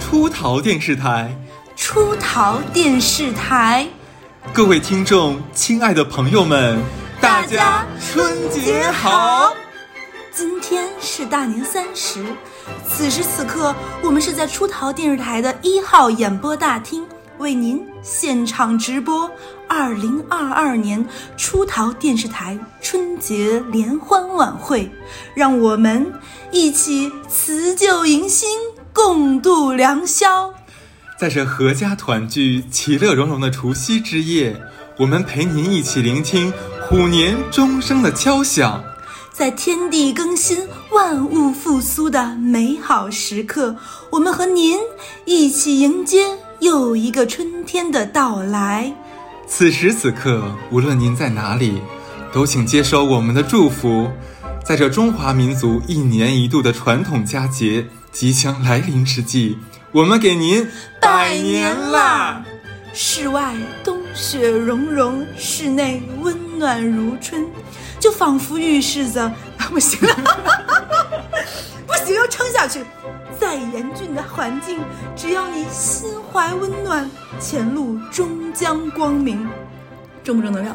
出逃电视台，出逃电视台，各位听众，亲爱的朋友们，大家春节好！今天是大年三十，此时此刻，我们是在出逃电视台的一号演播大厅，为您现场直播二零二二年出逃电视台春节联欢晚会，让我们一起辞旧迎新。共度良宵，在这阖家团聚、其乐融融的除夕之夜，我们陪您一起聆听虎年钟声的敲响。在天地更新、万物复苏的美好时刻，我们和您一起迎接又一个春天的到来。此时此刻，无论您在哪里，都请接收我们的祝福。在这中华民族一年一度的传统佳节。即将来临之际，我们给您拜年啦！室外冬雪融融，室内温暖如春，就仿佛预示着 不行了，不行，要撑下去。再严峻的环境，只要你心怀温暖，前路终将光明。正不正能量？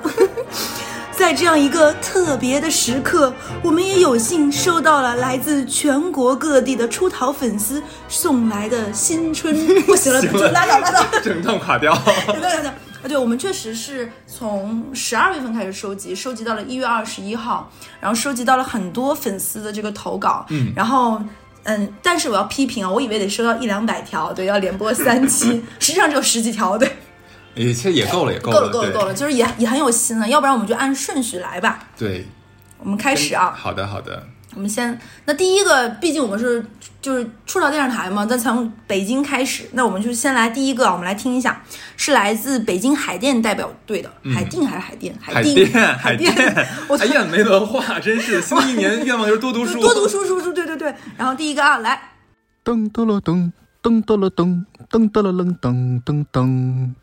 在这样一个特别的时刻，我们也有幸收到了来自全国各地的出逃粉丝送来的新春。不行了，拉倒拉倒，整段垮掉。拉倒拉倒。啊，对，我们确实是从十二月份开始收集，收集到了一月二十一号，然后收集到了很多粉丝的这个投稿。嗯，然后嗯，但是我要批评啊，我以为得收到一两百条，对，要连播三期，实际上只有十几条，对。也其实也够了，也够了，够了，够了，就是也也很有心了。要不然我们就按顺序来吧。对，我们开始啊。好的，好的。我们先，那第一个，毕竟我们是就是出逃电视台嘛，那从北京开始，那我们就先来第一个，我们来听一下，是来自北京海淀代表队的，海淀还是海淀？海淀，海淀。哎呀，没文化，真是。新的一年愿望就是多读书，多读书，书书，对对对。然后第一个啊，来。噔噔了噔，噔噔了噔，噔噔了噔，噔噔噔。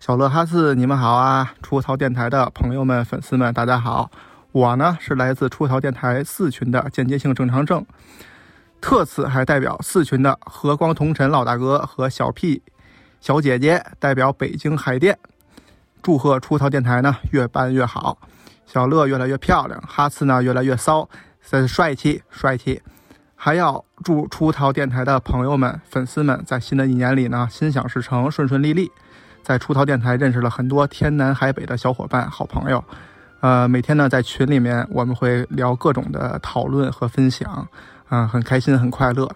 小乐哈斯，你们好啊！出操电台的朋友们、粉丝们，大家好。我呢是来自出逃电台四群的间接性正常症，特此还代表四群的和光同尘老大哥和小 P 小姐姐，代表北京海淀，祝贺出逃电台呢越办越好，小乐越来越漂亮，哈次呢越来越骚，帅气帅气。还要祝出逃电台的朋友们、粉丝们在新的一年里呢心想事成，顺顺利利。在出逃电台认识了很多天南海北的小伙伴、好朋友，呃，每天呢在群里面我们会聊各种的讨论和分享，啊，很开心很快乐。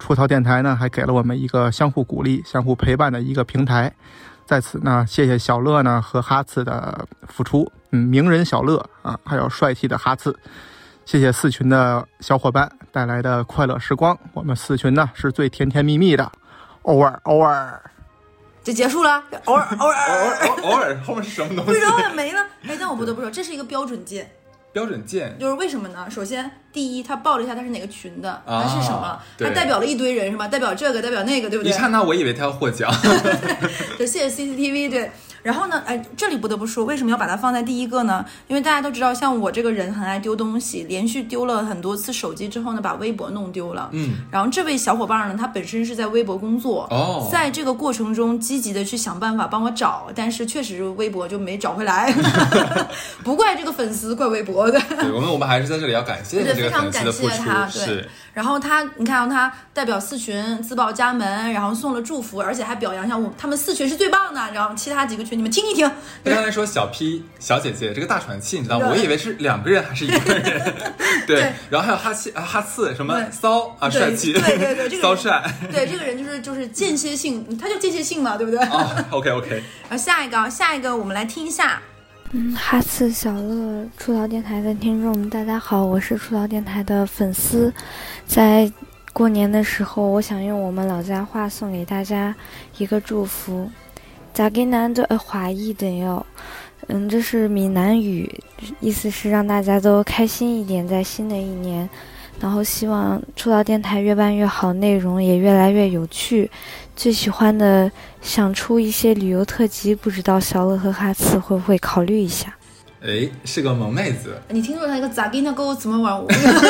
出逃电台呢还给了我们一个相互鼓励、相互陪伴的一个平台，在此呢谢谢小乐呢和哈次的付出，嗯，名人小乐啊，还有帅气的哈次，谢谢四群的小伙伴带来的快乐时光，我们四群呢是最甜甜蜜蜜的，偶尔偶尔。就结束了，偶尔偶尔偶尔偶尔后面是什么东西？不知道也没了。哎，但我不得不说，这是一个标准键。标准键就是为什么呢？首先，第一，他报了一下他是哪个群的，他是什么，他代表了一堆人是吧？代表这个，代表那个，对不对？一刹那，我以为他要获奖。就，谢谢 CCTV，对。然后呢？哎，这里不得不说，为什么要把它放在第一个呢？因为大家都知道，像我这个人很爱丢东西，连续丢了很多次手机之后呢，把微博弄丢了。嗯。然后这位小伙伴呢，他本身是在微博工作，哦，在这个过程中积极的去想办法帮我找，但是确实微博就没找回来。不怪这个粉丝，怪微博的。对，我们我们还是在这里要感谢这个粉丝的付出。对。然后他，你看，他代表四群自报家门，然后送了祝福，而且还表扬一下我，他们四群是最棒的。然后其他几个群，你们听一听。刚才说小 P 小姐姐这个大喘气，你知道吗？我以为是两个人还是一个人。对。然后还有哈气啊哈刺什么骚啊帅气，对对对，这个 骚帅。对，这个人就是就是间歇性，他就间歇性嘛，对不对？啊，OK OK。然后下一个，下一个我们来听一下。嗯，哈次小乐出逃电台的听众们，大家好，我是出逃电台的粉丝，在过年的时候，我想用我们老家话送给大家一个祝福。咋给难的呃华裔的哟？嗯，这是闽南语，意思是让大家都开心一点，在新的一年然后希望出道电台越办越好，内容也越来越有趣。最喜欢的想出一些旅游特辑，不知道小乐和哈次会不会考虑一下？哎，是个萌妹子，你听说他一个咋给那个怎么玩？我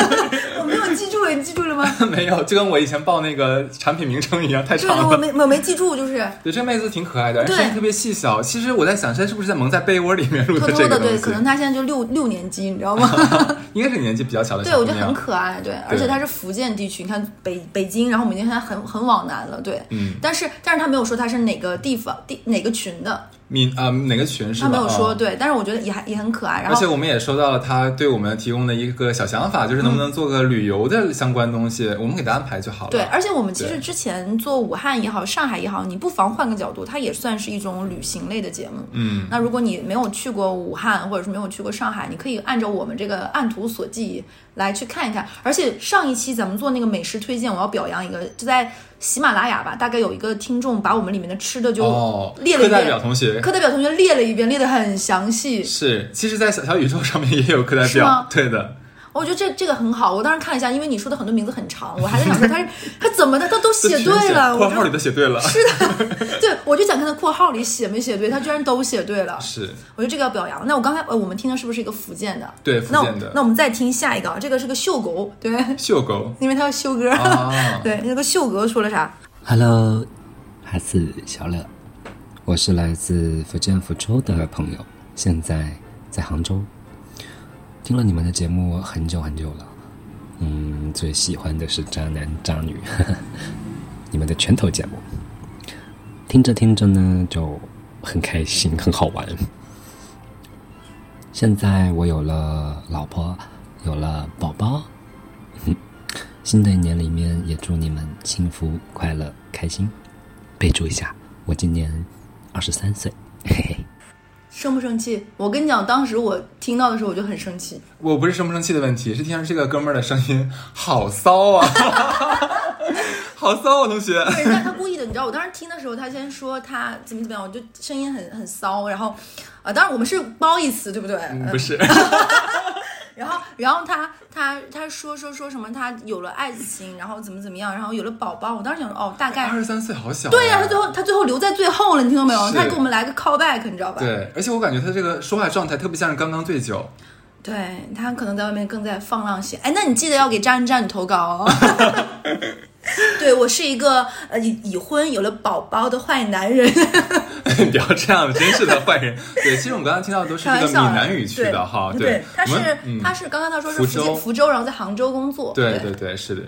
我没有记住了，你记住了吗？没有，就跟我以前报那个产品名称一样，太对，长了。我没我没记住，就是对，这妹子挺可爱的，对声音特别细小。其实我在想，她是不是在蒙在被窝里面录偷偷的，对，这个东西？可能她现在就六六年级，你知道吗？应该是年纪比较小的对。我觉得很可爱，对，而且她是福建地区，你看北北京，然后我们已经现在很很往南了，对，嗯，但是但是她没有说她是哪个地方地哪个群的，民啊、哪个群是吧？他没有说，啊对，但是我觉得也还也很可爱，然后而且我们也收到了他对我们提供的一个小想法，就是能不能做个旅游的相关东西，我们给他安排就好了。对，而且我们其实之前做武汉也好，上海也好，你不妨换个角度，它也算是一种旅行类的节目。嗯，那如果你没有去过武汉，或者是没有去过上海，你可以按照我们这个按图索骥来去看一看。而且上一期咱们做那个美食推荐，我要表扬一个，就在喜马拉雅吧，大概有一个听众把我们里面的吃的就哦，列了一课代表遍，同学课代表同学列了一遍，列得很详细。是，其实，在小小宇宙上面也有课代表，对的。我觉得这这个很好，我当时看了一下，因为你说的很多名字很长，我还在想说他是他怎么的，他都写对了，括号里都写对了。是的，对我就想看他括号里写没写对，他居然都写对了，是，我觉得这个要表扬。那我刚才呃，我们听的是不是一个福建的？对福建的那我们再听下一个，啊，这个是个秀狗，对，秀狗因为他要秀歌。啊，对，那个秀哥说了啥？Hello，小乐，我是来自福建福州的朋友，现在在杭州。听了你们的节目很久很久了，嗯，最喜欢的是渣男渣女，你们的拳头节目，听着听着呢就很开心，很好玩。现在我有了老婆，有了宝宝，新的一年里面，也祝你们幸福、快乐、开心。备注一下，我今年二十三岁，嘿嘿。生不生气？我跟你讲，当时我听到的时候我就很生气。我不是生不生气的问题，是听到这个哥们儿的声音好骚啊，好骚啊，同学。对，但他故意的，你知道，我当时听的时候，他先说他怎么怎么样，我就声音很很骚，然后，啊、当然我们是褒义词，对不对？嗯不是，然后，然后他他他说说说什么，他有了爱情，然后怎么怎么样，然后有了宝宝。我当时想说，哦，大概二十三岁好小、啊。对呀、他最后他最后留在最后了，你听到没有？他给我们来个 call back，你知道吧？对，而且我感觉他这个说话状态特别像是刚刚醉酒。对他可能在外面更在放浪些。哎，那你记得要给渣男渣女投稿哦。对我是一个呃已已婚有了宝宝的坏男人，不要这样，真是的坏人。对，其实我们刚刚听到的都是这个开玩笑闽南语区的哈。对，他是嗯他是刚刚他说是福州福州，然后在杭州工作。对对对对，是的，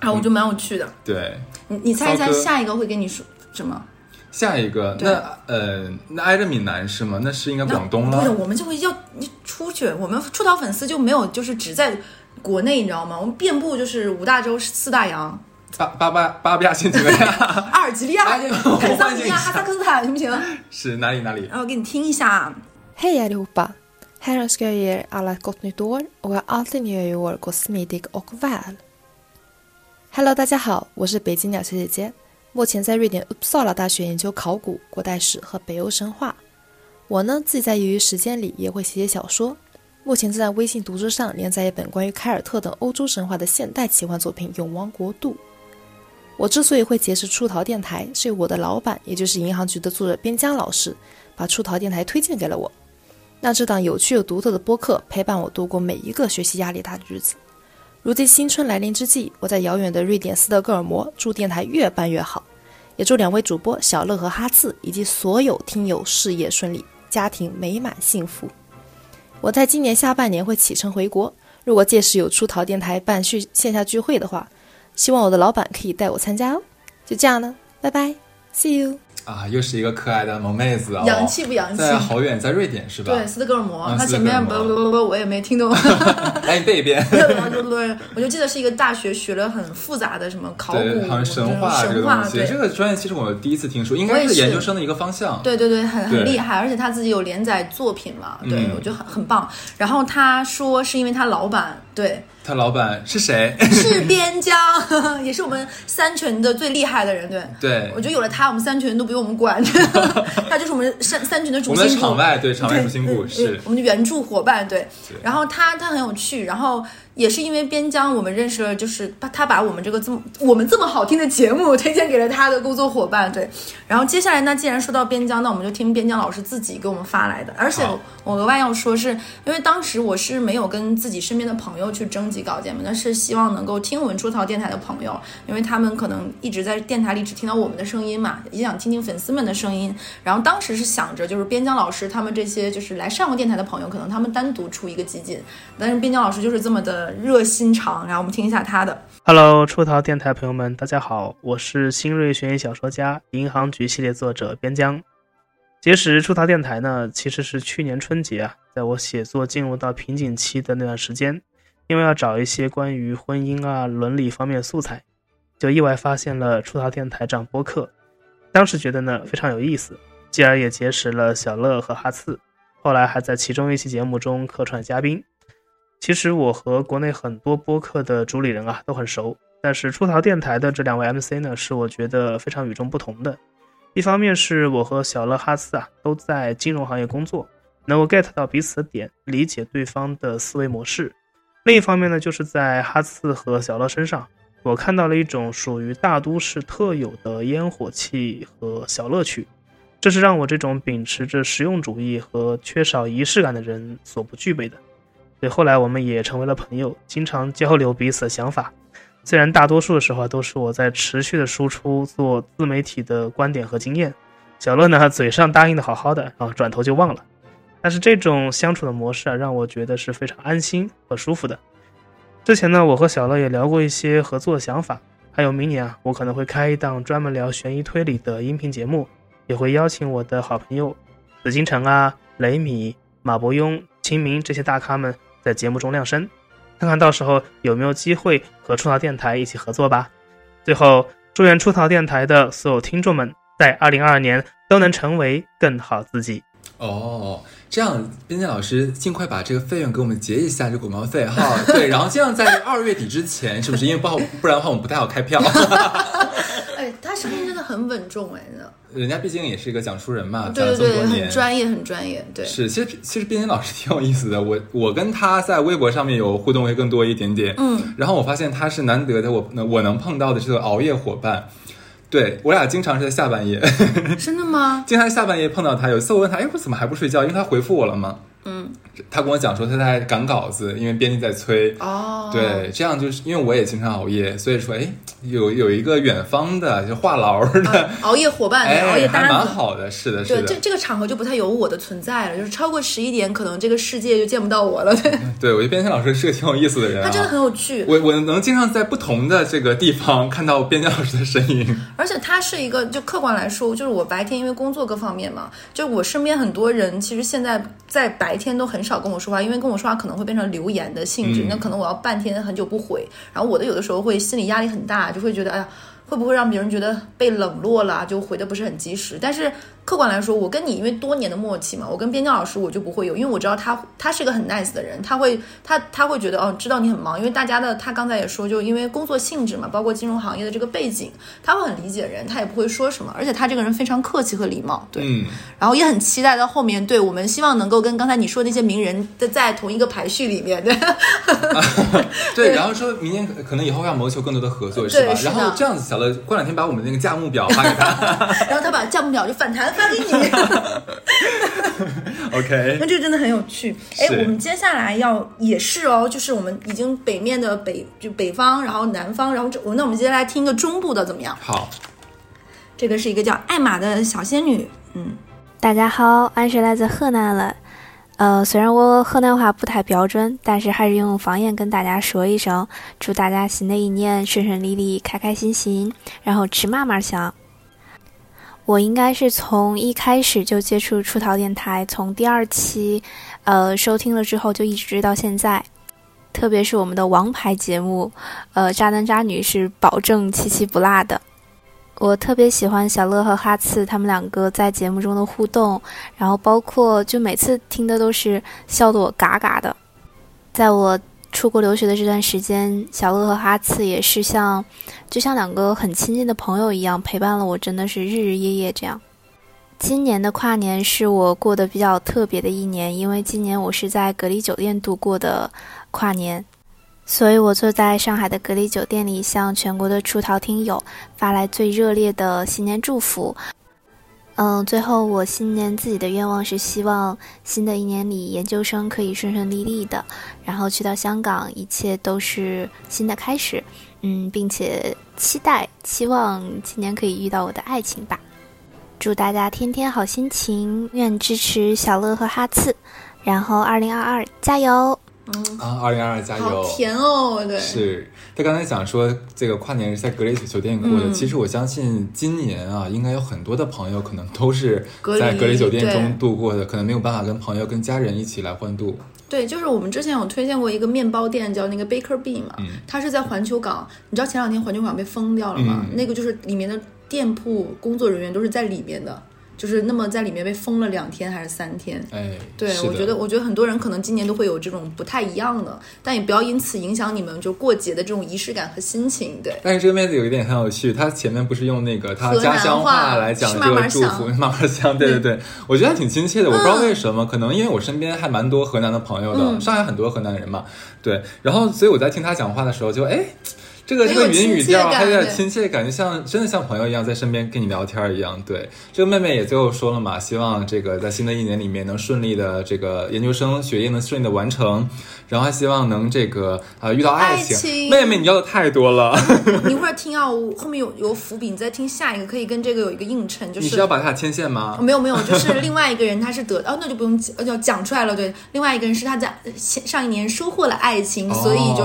然后我觉得蛮有趣的。对。你你猜一猜下一个会跟你说什么？下一个，那呃，那挨着闽南是吗？那是应该广东不是，我们就会要你出去，我们出逃粉丝就没有就是只在国内，你知道吗？我们遍布就是五大洲四大洋，巴巴巴巴比亚新几个呀？阿尔及利亚、坦桑尼亚、哈萨克斯坦，行不行？是哪里哪里？然后我给你听一下。Hej allihopa! Här önskar jag er alla ett gott nytt år och att allt ni gör i år går smidigt och väl. Hello，大家好，我是北京鸟小姐姐，目前在瑞典 Uppsala 大学研究考古、古代史和北欧神话。我呢，自己在业余时间里也会写写小说，目前正在微信读书上连载一本关于凯尔特等欧洲神话的现代奇幻作品《永亡国度》。我之所以会结识出逃电台，是我的老板，也就是银行局的作者边疆老师，把出逃电台推荐给了我。让这档有趣又独特的播客陪伴我度过每一个学习压力大的日子。如今新春来临之际，我在遥远的瑞典斯德哥尔摩，祝电台越办越好，也祝两位主播小乐和哈次以及所有听友事业顺利，家庭美满幸福。我在今年下半年会启程回国，如果届时有出逃电台办续线下聚会的话，希望我的老板可以带我参加哦。就这样呢，拜拜，See you。啊，又是一个可爱的萌妹子哦，洋气不洋气在好远，在瑞典是吧？对，斯德哥尔摩，啊他前面不不不不，我也没听懂。来你背一遍。我就记得是一个大学学了很复杂的什么考古、对，好像神话这神话，个东西，对这个专业其实我第一次听说，应该是研究生的一个方向。对对对，很对很厉害，而且他自己有连载作品嘛，对、嗯我觉得很很棒。然后他说是因为他老板对他老板是谁？是边疆，也是我们三群的最厉害的人，对。对我，觉得有了他，我们三群都不用我们管，他就是我们三三群的主我们的心骨。场外对场外主心骨对是嗯我们的援助伙伴，对对。然后他他很有趣，然后也是因为边疆，我们认识了，就是他他把我们这个这么我们这么好听的节目 推荐给了他的工作伙伴，对。然后接下来呢，既然说到边疆，那我们就听边疆老师自己给我们发来的。而且我额外要说，是因为当时我是没有跟自己身边的朋友去征集稿件嘛，那是希望能够听我们出逃电台的朋友，因为他们可能一直在电台里只听到我们的声音嘛，也想听听粉丝们的声音。然后当时是想着，就是边疆老师他们这些就是来上过电台的朋友，可能他们单独出一个集锦，但是边疆老师就是这么的。热心肠，然后我们听一下他的。Hello，出逃电台朋友们，大家好，我是新锐悬疑小说家、银行局系列作者边疆。结识出逃电台呢，其实是去年春节啊，在我写作进入到瓶颈期的那段时间，因为要找一些关于婚姻啊、伦理方面的素材，就意外发现了出逃电台这样播客。当时觉得呢非常有意思，继而也结识了小乐和哈次，后来还在其中一期节目中客串嘉宾。其实我和国内很多播客的主理人啊都很熟，但是出逃电台的这两位 MC 呢，是我觉得非常与众不同的。一方面是我和小乐哈斯啊都在金融行业工作，能够 get 到彼此的点，理解对方的思维模式；另一方面呢，就是在哈斯和小乐身上，我看到了一种属于大都市特有的烟火气和小乐趣，这是让我这种秉持着实用主义和缺少仪式感的人所不具备的。所以，后来我们也成为了朋友，经常交流彼此的想法。虽然大多数的时候都是我在持续的输出做自媒体的观点和经验，小乐呢嘴上答应的好好的，然后转头就忘了。但是这种相处的模式啊，让我觉得是非常安心和舒服的。之前呢，我和小乐也聊过一些合作的想法，还有明年啊，我可能会开一档专门聊悬疑推理的音频节目，也会邀请我的好朋友紫金城啊、雷米、马伯庸、秦明这些大咖们。在节目中亮声，看看到时候有没有机会和出逃电台一起合作吧。最后，祝愿出逃电台的所有听众们在二零二二年都能成为更好自己。哦，这样，边疆老师尽快把这个费用给我们结一下，这广告费哈。对，然后这样在二月底之前，是不是？因为不好，不然的话我们不太好开票。哎，他声音真的很稳重哎，人家毕竟也是一个讲书人嘛，对对对，很专业，很专业。对，是，其实其实边疆老师挺有意思的，我我跟他在微博上面有互动会更多一点点，嗯，然后我发现他是难得的，我我能碰到的这个熬夜伙伴。对我俩经常是在下半夜，真的吗？经常下半夜碰到他。有一次我问他，哎，我怎么还不睡觉？因为他回复我了嘛。嗯，他跟我讲说他在赶稿子，因为编辑在催。哦，对，这样就是因为我也经常熬夜，所以说，哎，有有一个远方的就话痨的熬夜伙伴，熬夜搭档，蛮好的，是的，是的。对，这这个场合就不太有我的存在了，就是超过十一点，可能这个世界就见不到我了。对，对我觉得边疆老师是个挺有意思的人，他真的很有趣。我我能经常在不同的这个地方看到边疆老师的身影，而且他是一个，就客观来说，就是我白天因为工作各方面嘛，就我身边很多人其实现在在白天都很少跟我。说话，因为跟我说话可能会变成留言的性质，那可能我要半天很久不回，然后我的有的时候会心理压力很大，就会觉得哎呀，会不会让别人觉得被冷落了，就回的不是很及时，但是。客观来说，我跟你因为多年的默契嘛，我跟边疆老师我就不会有，因为我知道他他是一个很 nice 的人，他会他他会觉得哦，知道你很忙，因为大家的他刚才也说，就因为工作性质嘛，包括金融行业的这个背景，他会很理解人，他也不会说什么，而且他这个人非常客气和礼貌，对，嗯，然后也很期待到后面，对我们希望能够跟刚才你说那些名人的在同一个排序里面，对，对，然后说明年可能以后要谋求更多的合作，是吧？然后这样子，小乐过两天把我们那个价目表发给他，然后他把价目表就反弹。发给你，OK。那这个真的很有趣。哎，我们接下来要也是哦，就是我们已经北面的北就北方，然后南方，然后这我那我们接下来听一个中部的怎么样？好，这个是一个叫艾玛的小仙女。嗯，大家好，俺是来自河南了。呃，虽然我河南话不太标准，但是还是用方言跟大家说一声，祝大家新的一年顺顺利利、开开心心，然后吃嘛嘛香。我应该是从一开始就接触出逃电台，从第二期，呃，收听了之后就一直到现在。特别是我们的王牌节目，呃，渣男渣女是保证七七不落的。我特别喜欢小乐和哈次他们两个在节目中的互动，然后包括就每次听的都是笑得我嘎嘎的。在我。出国留学的这段时间，小乐和哈次也是像，就像两个很亲近的朋友一样，陪伴了我，真的是日日夜夜这样。今年的跨年是我过得比较特别的一年，因为今年我是在隔离酒店度过的跨年，所以我坐在上海的隔离酒店里，向全国的出逃听友发来最热烈的新年祝福。嗯，最后我新年自己的愿望是希望新的一年里研究生可以顺顺利利的，然后去到香港，一切都是新的开始。嗯，并且期待、期望今年可以遇到我的爱情吧。祝大家天天好心情，愿支持小乐和哈次，然后二零二二加油！啊，二零二二加油！好甜哦，对。是他刚才讲说这个跨年是在隔离酒店过的，嗯其实我相信今年啊，应该有很多的朋友可能都是在隔离酒店中度过的，可能没有办法跟朋友、跟家人一起来欢度。对，就是我们之前有推荐过一个面包店，叫那个 Baker B 嘛，嗯它是在环球港。你知道前两天环球港被封掉了吗？嗯那个就是里面的店铺工作人员都是在里面的，就是那么在里面被封了两天还是三天。哎，对，我觉得，我觉得很多人可能今年都会有这种不太一样的，但也不要因此影响你们就过节的这种仪式感和心情。对，但是这个妹子有一点很有趣，她前面不是用那个她家乡话来讲是这个祝福，妈妈香，对对对，我觉得还挺亲切的。我不知道为什么，可能因为我身边还蛮多河南的朋友的，嗯上海很多河南人嘛，对，然后所以我在听她讲话的时候就哎。这个这个很有语调还有点亲切，感觉像真的像朋友一样在身边跟你聊天一样。对，这个妹妹也最后说了嘛，希望这个在新的一年里面能顺利的这个研究生学业能顺利的完成，然后还希望能这个呃遇到爱情。爱情妹妹，你要的太多了。你一会儿听啊，我后面有有伏笔，你再听下一个，可以跟这个有一个映衬，就是你是要把他牵线吗哦？没有没有，就是另外一个人他是得哦，那就不用讲要讲出来了。对，另外一个人是他在前上一年收获了爱情，所以就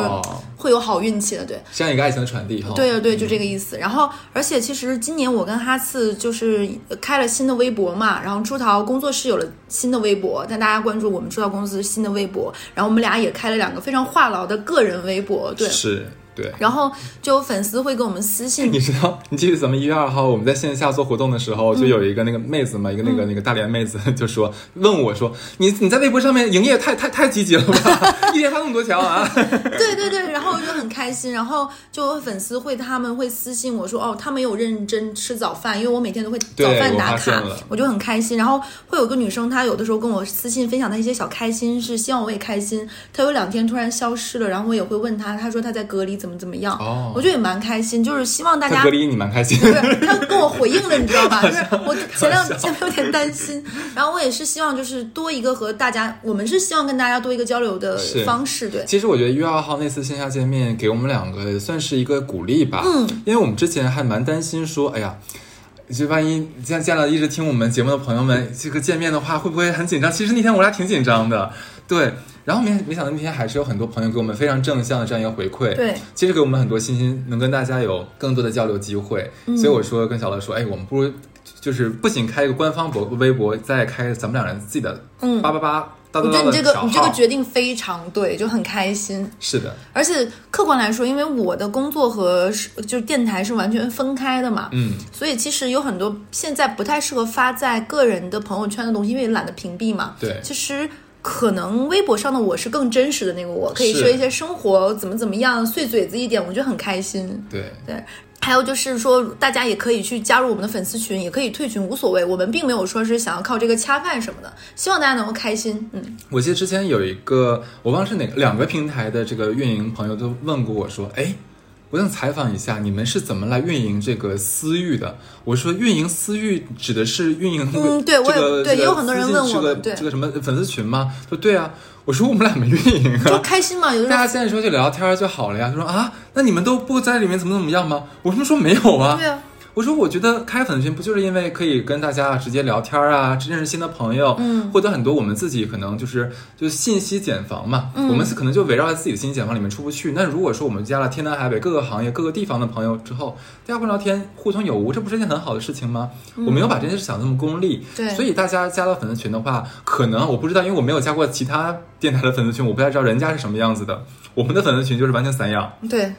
会有好运气的。对，像一个爱情的传递哈。对对对，就这个意思。然后，而且其实今年我跟哈次就是开了新的微博嘛，然后出逃工作室有了新的微博，但大家关注我们出逃公司新的微博，然后我们俩也开了两个非常话痨的个人微博，对。是，对。然后就有粉丝会给我们私信，你知道，你记得咱们一月二号我们在线下做活动的时候，嗯就有一个那个妹子嘛，一个那个那个大连妹子就说问我说，你你在微博上面营业太太太积极了吧，一天发那么多条啊。对对对，然后我就很开心，然后就有粉丝会他们会私信我说，哦，他们有认真吃早饭，因为我每天都会早饭打卡我就很开心。然后会有个女生，她有的时候跟我私信分享她一些小开心，是希望我也开心。她有两天突然消失了，然后我也会问她，她说她在隔离怎么怎么样，哦我觉得也蛮开心，就是希望大家隔离你蛮开心。对，他跟我回应了，你知道吧？就是我前两前面有点担心，然后我也是希望就是多一个和大家，我们是希望跟大家多一个交流的方式，对。其实我觉得一月二号那次线下见面给我们两个算是一个鼓励吧，嗯，因为我们之前还蛮担心说，哎呀。就万一见见了一直听我们节目的朋友们，这个见面的话会不会很紧张？其实那天我俩挺紧张的，对。然后没没想到那天还是有很多朋友给我们非常正向的这样一个回馈，对，其实给我们很多信心，能跟大家有更多的交流机会。嗯所以我说跟小乐说，哎，我们不如就是不仅开一个官方博微博，再开咱们两人自己的嗯八八八我觉得。你这个你这个决定非常对，就很开心。是的，而且客观来说，因为我的工作和是就是电台是完全分开的嘛，嗯，所以其实有很多现在不太适合发在个人的朋友圈的东西，因为懒得屏蔽嘛。对其实可能微博上的我是更真实的那个我，可以说一些生活怎么怎么样，碎嘴子一点，我觉得很开心。对。对，还有就是说，大家也可以去加入我们的粉丝群，也可以退群，无所谓。我们并没有说是想要靠这个恰饭什么的，希望大家能够开心。嗯，我记得之前有一个，我忘了是哪个两个平台的这个运营朋友都问过我说，哎。我想采访一下，你们是怎么来运营这个私域的？我说运营私域指的是运营嗯对我也这个这个对也有很多人问我这个什么粉丝群吗？说对啊，我说我们俩没运营就啊，开心嘛。有的大家现在说就聊天就好了呀。他说啊，那你们都不在里面怎么怎么样吗？我说说没有啊，对啊，我说，我觉得开粉丝群不就是因为可以跟大家直接聊天啊，认识新的朋友，嗯获得很多我们自己可能就是就信息茧房嘛，嗯我们可能就围绕在自己的信息茧房里面出不去。那如果说我们加了天南海北各个行业各个地方的朋友之后，大家会聊天，互通有无，这不是一件很好的事情吗？我没有把这件事想那么功利，嗯对所以大家加到粉丝群的话，可能我不知道，因为我没有加过其他电台的粉丝群，我不太知道人家是什么样子的。我们的粉丝群就是完全散养。对，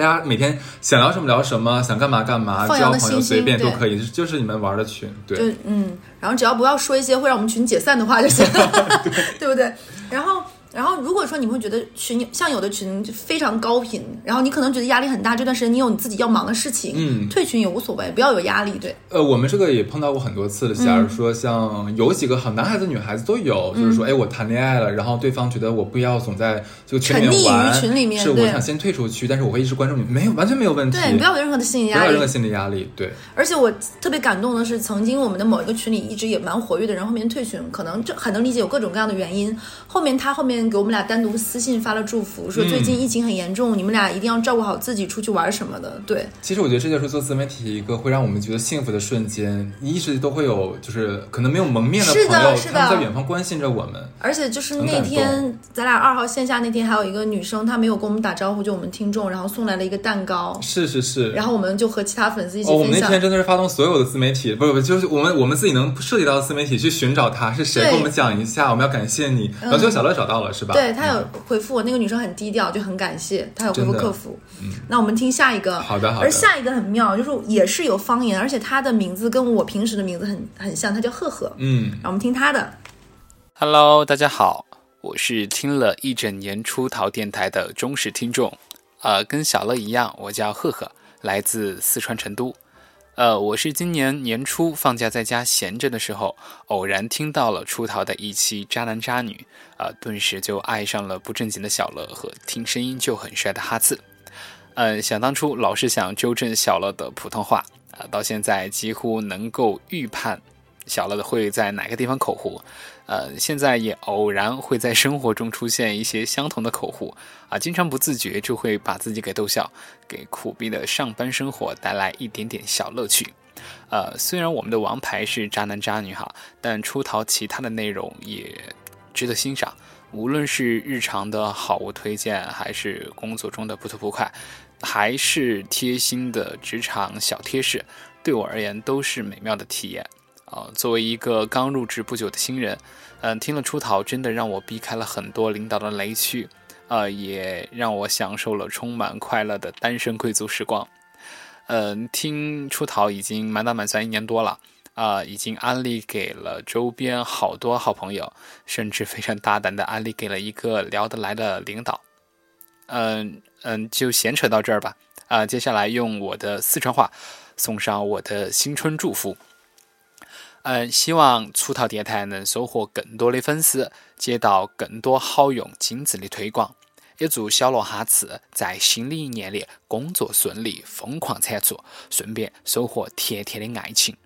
大家每天想聊什么聊什么，想干嘛干嘛，交朋友随便都可以，就是你们玩的群，对，就嗯，然后只要不要说一些会让我们群解散的话就行，对不对？然后然后如果说你们会觉得群像有的群就非常高频，然后你可能觉得压力很大，这段时间你有你自己要忙的事情，嗯退群也无所谓，不要有压力。对，呃，我们这个也碰到过很多次的。假如说像有几个好男孩子、女孩子都有，就是说，哎，我谈恋爱了，然后对方觉得我不要总在这个群里沉溺于面玩，群里面是我想先退出去，但是我会一直关注你，没有完全没有问题，对，不要有任何的心理压力不要有任何。心理压力，对，而且我特别感动的是，曾经我们的某一个群里一直也蛮活跃的人，后面退群，可能这很能理解有各种各样的原因。后面他后面给我们俩单独私信发了祝福，说最近疫情很严重，你们俩一定要照顾好自己，出去玩什么的。对，其实我觉得这就是做自媒体一个会让我们觉得幸福的瞬间。你一直都会有，就是可能没有蒙面是的朋友，是的他们在远方关心着我们。而且就是那天咱俩二号线下那天，还有一个女生，她没有跟我们打招呼，就我们听众，然后送来了一个蛋糕，是是是。然后我们就和其他粉丝一起哦，我们。那天真的是发动所有的自媒体，不是不是，就是我们我们自己能涉及到的自媒体去寻找他是谁，跟我们讲一下，我们要感谢你。然后最后小乐找到了，是吧？对他有回复我，那个女生很低调，就很感谢他有回复客服。那我们听下一个，好的好的而下一个很妙，就是也是有方言，而且他的名字跟我平时的名字很很像，他叫赫赫。嗯，让我们听他的。Hello，大家好，我是听了一整年出逃电台的忠实听众，呃，跟小乐一样，我叫赫赫，来自四川成都。呃，我是今年年初放假在家闲着的时候，偶然听到了出逃的一期《渣男渣女》，啊，顿时就爱上了不正经的小乐和听声音就很帅的哈次。呃，想当初老是想纠正小乐的普通话，啊、到现在几乎能够预判小乐会在哪个地方口胡。呃，现在也偶然会在生活中出现一些相同的口误啊，经常不自觉就会把自己给逗笑，给苦逼的上班生活带来一点点小乐趣。呃，虽然我们的王牌是渣男渣女哈，但出逃其他的内容也值得欣赏。无论是日常的好物推荐，还是工作中的不吐不快，还是贴心的职场小贴士，对我而言都是美妙的体验。啊、作为一个刚入职不久的新人，嗯、听了出逃真的让我避开了很多领导的雷区，呃，也让我享受了充满快乐的单身贵族时光。嗯、听出逃已经满打满算一年多了，啊、已经安利给了周边好多好朋友，甚至非常大胆的安利给了一个聊得来的领导。嗯嗯，就闲扯到这儿吧。啊、接下来用我的四川话送上我的新春祝福。嗯，希望出逃电台能收获更多的粉丝，接到更多好用精致的推广。也祝小罗哈次在新的一年里工作顺利，疯狂产出，顺便收获甜甜的爱情。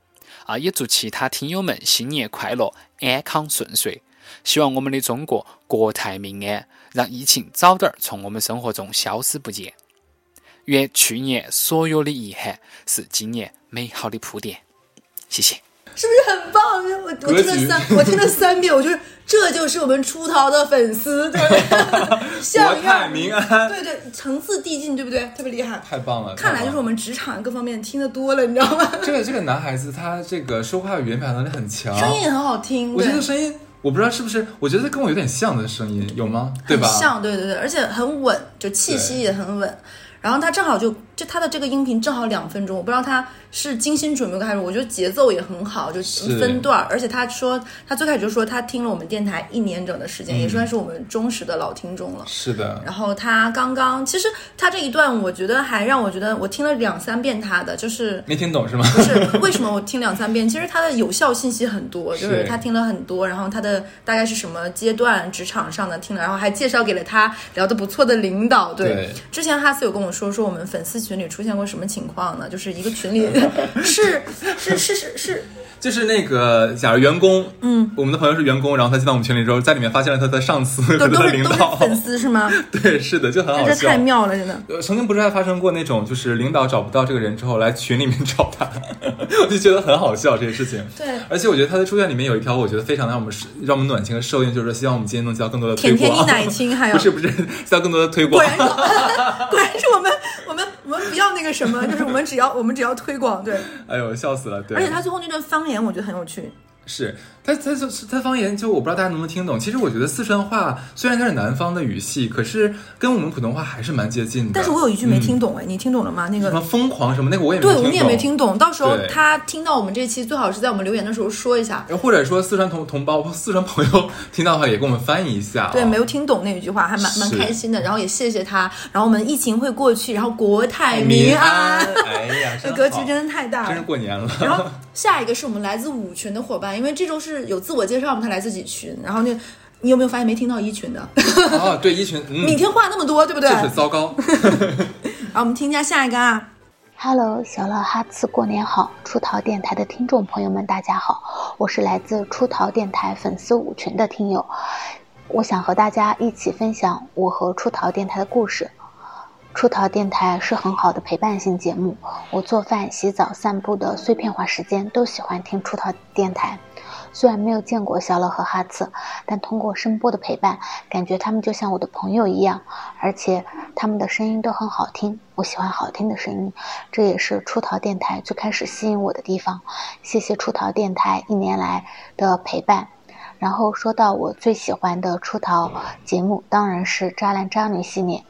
啊，也祝其他听友们新年快乐，安康顺遂。希望我们的中国国泰民安，让疫情早点从我们生活中消失不见。愿去年所有的遗憾是今年美好的铺垫。谢谢。是不是很棒？我我听了三，我听了三遍，我就是这就是我们出逃的粉丝，对不对？像国泰民安，对对，层次递进，对不对？特别厉害。太棒了！看来就是我们职场各方面听得多了，你知道吗？这个这个男孩子，他这个说话语言表达能力很强，声音也很好听，我觉对得声音，我不知道是不是，我觉得跟我有点像的声音，有吗？对吧？像，对对对，而且很稳，就气息也很稳。然后他正好就就他的这个音频正好两分钟，我不知道他是精心准备过还是，我觉得节奏也很好，就是分段儿。而且他说他最开始就说他听了我们电台一年整的时间，嗯也算是我们忠实的老听众了。是的，然后他刚刚，其实他这一段，我觉得还让我觉得，我听了两三遍他的，就是没听懂是吗？不是为什么我听两三遍？其实他的有效信息很多，就是是他听了很多，然后他的大概是什么阶段职场上的听了，然后还介绍给了他聊得不错的领导。对，对之前哈斯有跟我说，说我们粉丝群里出现过什么情况呢？就是一个群里 是是是是是，就是那个，假如员工，嗯，我们的朋友是员工，然后他进到我们群里之后，在里面发现了他的上司和 他的领导，粉丝是吗？对，是的，就很好笑这太。妙了，真的。呃，曾经不是还发生过那种，就是领导找不到这个人之后来群里面找他，我就觉得很好笑这个事情。对，而且我觉得他的出现里面有一条，我觉得非常让我们让我们暖心和受用，就是说希望我们今天能接到更多的推广。甜甜的奶青，还有不是不是，接到更多的推广。果然是果然是我们我们我们不要那个什么，就是我们只要我们只要推广对。哎呦，笑死了。对，而且他最后那段方言，我觉得很有趣。是他，他就是他方言，就我不知道大家能不能听懂。其实我觉得四川话虽然它是南方的语系，可是跟我们普通话还是蛮接近的。但是我有一句没听懂哎，你听懂了吗？那个什么疯狂什么那个我也没对，听懂。我们也没听懂。到时候他听到我们这期，最好是在我们留言的时候说一下。或者说四川同同胞、四川朋友 听到的话，也给我们翻译一下、哦。对，没有听懂那一句话，还蛮蛮开心的。然后也谢谢他，然后我们疫情会过去，然后国泰民民安。哎呀，这格局真的太大了真是。过年了。然后下一个是我们来自五群的伙伴，因为这周是有自我介绍嘛，他来自己群。然后那，你有没有发现没听到一群的？哦，对，一群，嗯，每天话那么多，对不对？就是糟糕。然后我们听一下下一个啊。Hello，小乐哈次过年好！出逃电台的听众朋友们，大家好，我是来自出逃电台粉丝五群的听友，我想和大家一起分享我和出逃电台的故事。出逃电台是很好的陪伴性节目，我做饭、洗澡、散步的碎片化时间都喜欢听出逃电台。虽然没有见过小乐和哈次，但通过声波的陪伴，感觉他们就像我的朋友一样，而且他们的声音都很好听。我喜欢好听的声音，这也是出逃电台最开始吸引我的地方。谢谢出逃电台一年来的陪伴。然后说到我最喜欢的出逃节目，当然是渣男渣女系列。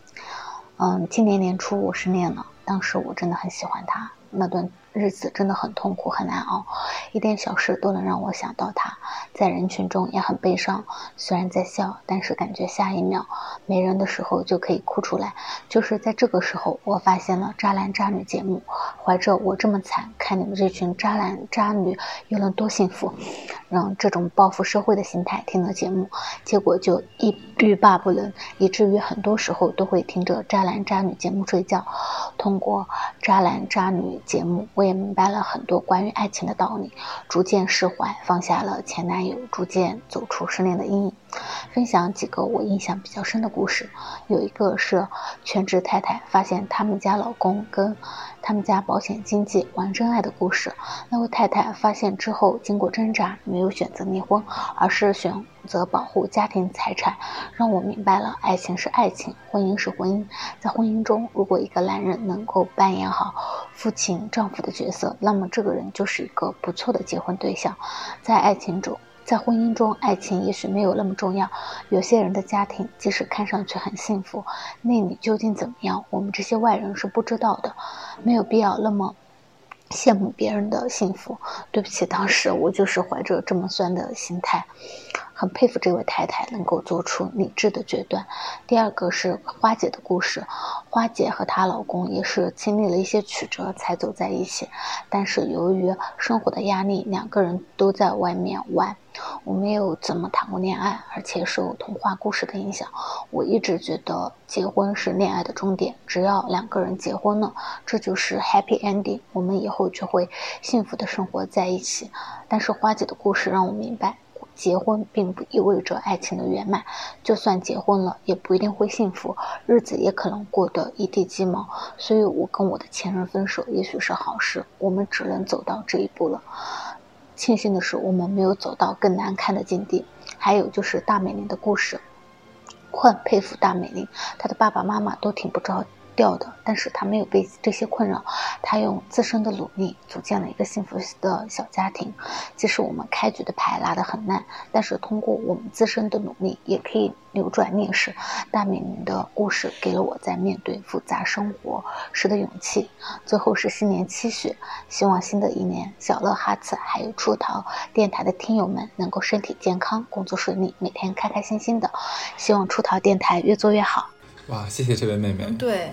嗯，今年年初我失恋了，当时我真的很喜欢他，那段日子真的很痛苦很难熬，一点小事都能让我想到他，在人群中也很悲伤，虽然在笑，但是感觉下一秒没人的时候就可以哭出来。就是在这个时候，我发现了渣男渣女节目，怀着我这么惨，看你们这群渣男渣女又能多幸福，让这种报复社会的心态听了节目，结果就一欲罢不能，以至于很多时候都会听着渣男渣女节目睡觉。通过渣男渣女节目，我也明白了很多关于爱情的道理，逐渐释怀，放下了前男友，逐渐走出失恋的阴影。分享几个我印象比较深的故事，有一个是全职太太发现他们家老公跟他们家保险经纪玩真爱的故事。那位太太发现之后，经过挣扎，没有选择离婚，而是选择保护家庭财产，让我明白了爱情是爱情，婚姻是婚姻。在婚姻中，如果一个男人能够扮演好父亲、丈夫的角色，那么这个人就是一个不错的结婚对象。在爱情中。在婚姻中，爱情也许没有那么重要。有些人的家庭即使看上去很幸福，内里究竟怎么样，我们这些外人是不知道的。没有必要那么羡慕别人的幸福。对不起，当时我就是怀着这么酸的心态，很佩服这位太太能够做出理智的决断。第二个是花姐的故事，花姐和她老公也是经历了一些曲折才走在一起，但是由于生活的压力，两个人都在外面玩。我没有怎么谈过恋爱，而且受童话故事的影响，我一直觉得结婚是恋爱的终点。只要两个人结婚了，这就是 happy ending，我们以后就会幸福的生活在一起。但是花姐的故事让我明白，结婚并不意味着爱情的圆满，就算结婚了，也不一定会幸福，日子也可能过得一地鸡毛。所以我跟我的前任分手，也许是好事，我们只能走到这一步了。庆幸的是，我们没有走到更难看的境地。还有就是大美玲的故事，我很佩服大美玲，她的爸爸妈妈都挺不着掉的，但是他没有被这些困扰，他用自身的努力组建了一个幸福的小家庭。即使我们开局的牌拉得很烂，但是通过我们自身的努力，也可以扭转劣势。大美玲的故事给了我在面对复杂生活时的勇气。最后是新年期许，希望新的一年，小乐哈次还有出逃电台的听友们能够身体健康，工作顺利，每天开开心心的。希望出逃电台越做越好。哇，谢谢这位妹妹。对，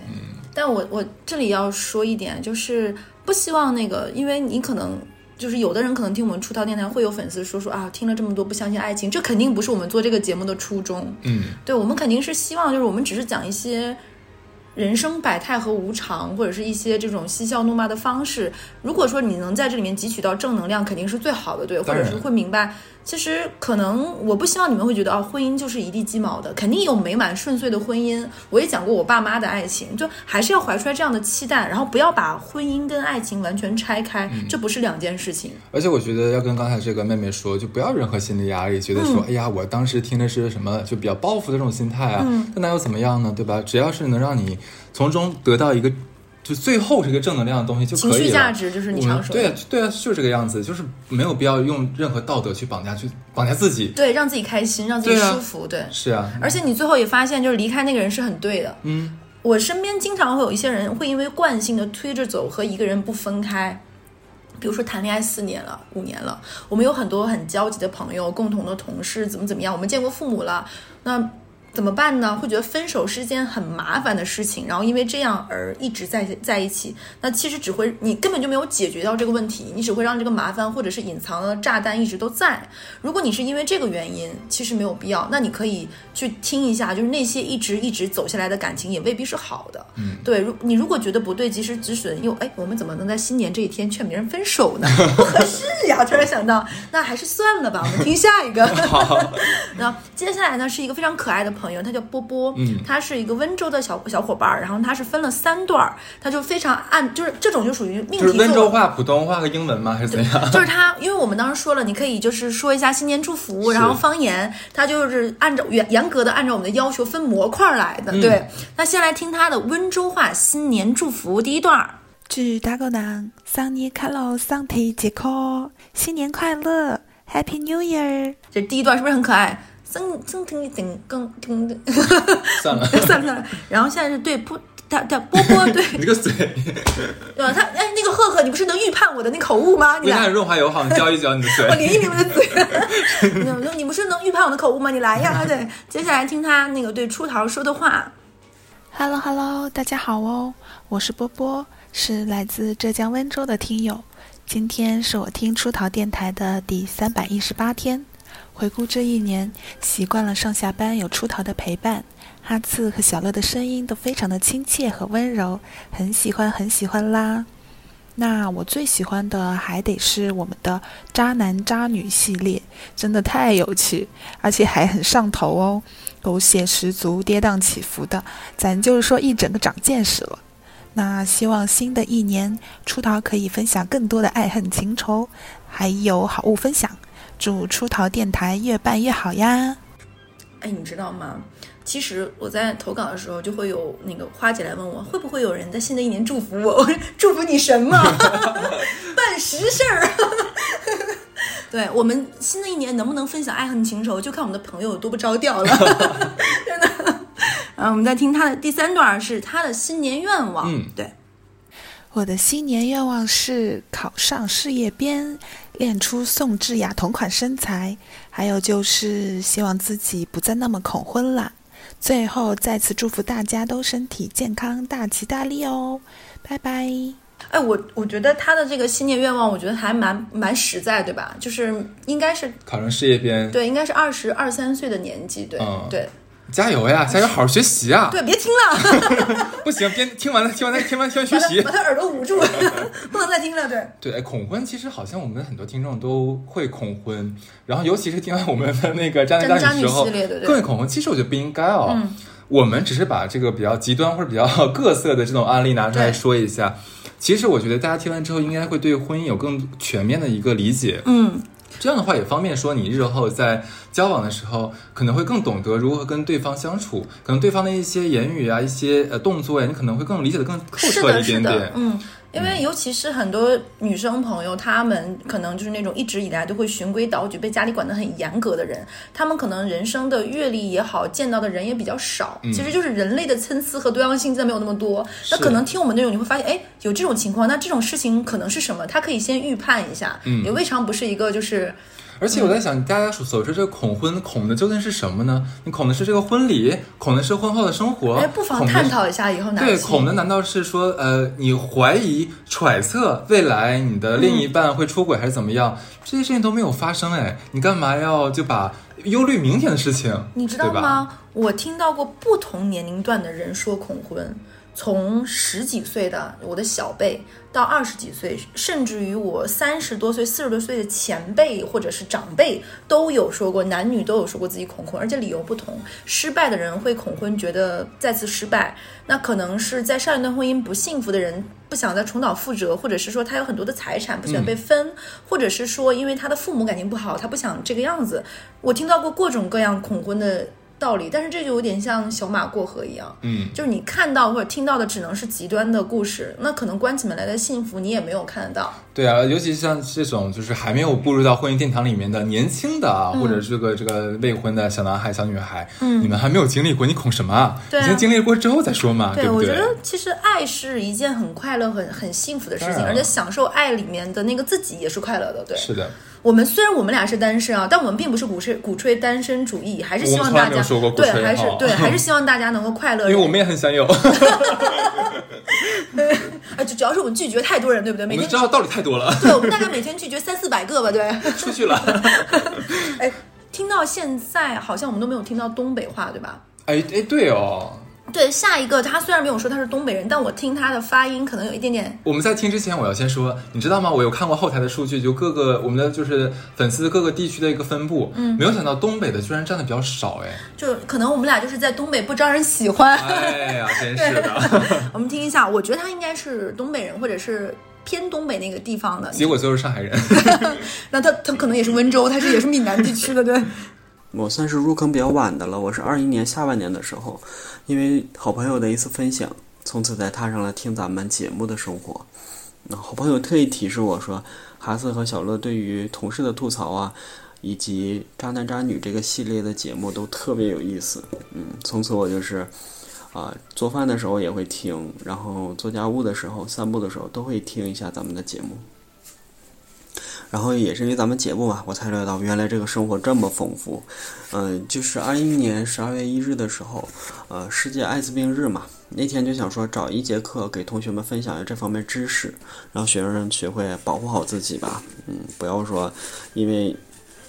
但我我这里要说一点，就是不希望那个，因为你可能。就是有的人可能听我们出逃电台，会有粉丝说说啊，听了这么多不相信爱情，这肯定不是我们做这个节目的初衷。嗯，对，我们肯定是希望，就是我们只是讲一些人生百态和无常，或者是一些这种嬉笑怒骂的方式。如果说你能在这里面汲取到正能量，肯定是最好的，对，或者是会明白。其实可能我不希望你们会觉得哦，婚姻就是一地鸡毛的，肯定有美满顺遂的婚姻。我也讲过我爸妈的爱情，就还是要怀出来这样的期待，然后不要把婚姻跟爱情完全拆开，嗯、这不是两件事情。而且我觉得要跟刚才这个妹妹说，就不要任何心理压力，觉得说，嗯、哎呀，我当时听的是什么，就比较报复的这种心态啊，嗯、那又怎么样呢？对吧？只要是能让你从中得到一个。就最后是一个正能量的东西就可以了。情绪价值就是你常说的对啊，对啊，就是这个样子，就是没有必要用任何道德去绑架去绑架自己。对，让自己开心，让自己对啊舒服，对。是啊，而且你最后也发现，就是离开那个人是很对的。嗯，我身边经常会有一些人会因为惯性的推着走，和一个人不分开。比如说谈恋爱四年了、五年了，我们有很多很交集的朋友、共同的同事，怎么怎么样，我们见过父母了，那怎么办呢？会觉得分手是件很麻烦的事情，然后因为这样而一直在在一起，那其实只会你根本就没有解决掉这个问题，你只会让这个麻烦或者是隐藏的炸弹一直都在。如果你是因为这个原因，其实没有必要，那你可以去听一下，就是那些一直一直走下来的感情也未必是好的。嗯，对，如你如果觉得不对，及时止损，又哎，我们怎么能在新年这一天劝别人分手呢？不合适呀！突然想到，那还是算了吧，我们听下一个。好，然后接下来呢是一个非常可爱的朋友，他叫波波，嗯他是一个温州的小小伙伴儿，然后他是分了三段儿，他就非常按，就是这种就属于命就是题作文。温州话、普通话和英文吗？还是怎样？就是他，因为我们当时说了，你可以就是说一下新年祝福，然后方言，他就是按照严严格的按照我们的要求分模块儿来的。嗯对，那先来听他的温州话新年祝福第一段儿。祝大家能新年快乐，身体健康，新年快乐，Happy New Year！这第一段是不是很可爱？生生听听更听听，算了，算了算了。然后现在是对波，他他波波对，你个嘴，对吧？他哎，那个赫赫，你不是能预判我的那口误吗？你来，润滑油好，你教一教你的嘴 我。理一理我的嘴。你你不是能预判我的口误吗？你来呀！对，接下来听他那个对出逃说的话。Hello Hello，大家好哦，我是波波，是来自浙江温州的听友。今天是我听出逃电台的第三百一十八天，回顾这一年，习惯了上下班有出逃的陪伴，哈次和小乐的声音都非常的亲切和温柔，很喜欢很喜欢啦。那我最喜欢的还得是我们的渣男渣女系列，真的太有趣，而且还很上头哦，狗血十足，跌宕起伏的，咱就是说一整个长见识了。那希望新的一年出逃可以分享更多的爱恨情仇，还有好物分享。祝出逃电台越办越好呀！哎，你知道吗？其实我在投稿的时候，就会有那个花姐来问我，会不会有人在新的一年祝福我？我 说祝福你什么？办实事儿。对我们新的一年能不能分享爱恨情仇，就看我们的朋友有多不着调了，真的。然后我们在听他的第三段，是他的新年愿望。嗯对，我的新年愿望是考上事业编，练出宋智雅同款身材，还有就是希望自己不再那么恐婚啦。最后再次祝福大家都身体健康，大吉大利哦！拜拜。哎，我我觉得他的这个新年愿望，我觉得还蛮蛮实在，对吧？就是应该是考上事业编，对，应该是二十二三岁的年纪，对、嗯对加油呀，加油，好好学习啊！对，别听了。不行，边听完了，听完了，听完听完学习 把。他耳朵捂住，不能再听了。对，对，哎恐婚其实好像我们很多听众都会恐婚，然后尤其是听完我们的那个渣男渣渣女女的时候系列对对更会恐婚。其实我觉得不应该哦，嗯我们只是把这个比较极端或者比较各色的这种案例拿出来说一下。其实我觉得大家听完之后，应该会对婚姻有更全面的一个理解。嗯，这样的话也方便说你日后在交往的时候，可能会更懂得如何跟对方相处，可能对方的一些言语啊、一些呃动作呀，你可能会更理解的更透彻，一点点，。嗯。因为尤其是很多女生朋友，她们可能就是那种一直以来都会循规蹈矩、被家里管得很严格的人，她们可能人生的阅历也好，见到的人也比较少，嗯。其实就是人类的参差和多样性真的没有那么多。那可能听我们内容，你会发现，哎，有这种情况，那这种事情可能是什么？她可以先预判一下，嗯。也未尝不是一个就是而且我在想，大家所所说这个恐婚，恐的究竟是什么呢？你恐的是这个婚礼，恐的是婚后的生活，哎，不妨探讨一下以后哪对，恐的难道是说，呃，你怀疑、揣测未来你的另一半会出轨还是怎么样？这些事情都没有发生，哎，你干嘛要就把忧虑明天的事情，你知道？吗？我听到过不同年龄段的人说恐婚，从十几岁的我的小辈到二十几岁，甚至于我三十多岁、四十多岁的前辈或者是长辈都有说过，男女都有说过自己恐婚，而且理由不同。失败的人会恐婚，觉得再次失败，那可能是在上一段婚姻不幸福的人。不想再重蹈覆辙，或者是说他有很多的财产不喜欢被分，或者是说因为他的父母感情不好，他不想这个样子。我听到过各种各样恐婚的道理，但是这就有点像小马过河一样，嗯，就是你看到或者听到的只能是极端的故事，那可能关起门来的幸福你也没有看得到。对啊，尤其像这种就是还没有步入到婚姻殿堂里面的年轻的啊，或者这个这个未婚的小男孩、小女孩，嗯你们还没有经历过，你恐什么啊？对啊你先经历过之后再说嘛，不对？我觉得其实爱是一件很快乐、很很幸福的事情，而且享受爱里面的那个自己也是快乐的。对，是的，我们虽然我们俩是单身啊，但我们并不是鼓吹鼓吹单身主义，还是希望大家对，还是对，还是希望大家能够快乐。因为我们也很想有，啊，就主要是我们拒绝太多人，对不对？每天知道道理太多了，对，我们大概每天拒绝三四百个吧，对。出去了。哎，听到现在好像我们都没有听到东北话，对吧？哎哎，对哦，对，下一个他虽然没有说他是东北人，但我听他的发音可能有一点点。我们在听之前，我要先说，你知道吗？我有看过后台的数据，就各个我们的就是粉丝各个地区的一个分布，嗯没有想到东北的居然占的比较少，哎，就可能我们俩就是在东北不招人喜欢。哎呀，真是的。我们听一下，我觉得他应该是东北人，或者是偏东北那个地方的。结果就是上海人 那他他可能也是温州，他是也是闽南地区的，对。我算是入坑比较晚的了，我是二一年下半年的时候，因为好朋友的一次分享，从此才踏上了听咱们节目的生活。那好朋友特意提示我说，哈斯和小乐对于同事的吐槽啊，以及渣男渣女这个系列的节目都特别有意思。嗯，从此我就是啊、做饭的时候也会听，然后做家务的时候、散步的时候都会听一下咱们的节目。然后也是因为咱们节目嘛，我才了解到原来这个生活这么丰富。嗯、就是二一年十二月一日的时候，呃，世界艾滋病日嘛，那天就想说找一节课给同学们分享这方面知识，让学生学会保护好自己吧。嗯，不要说因为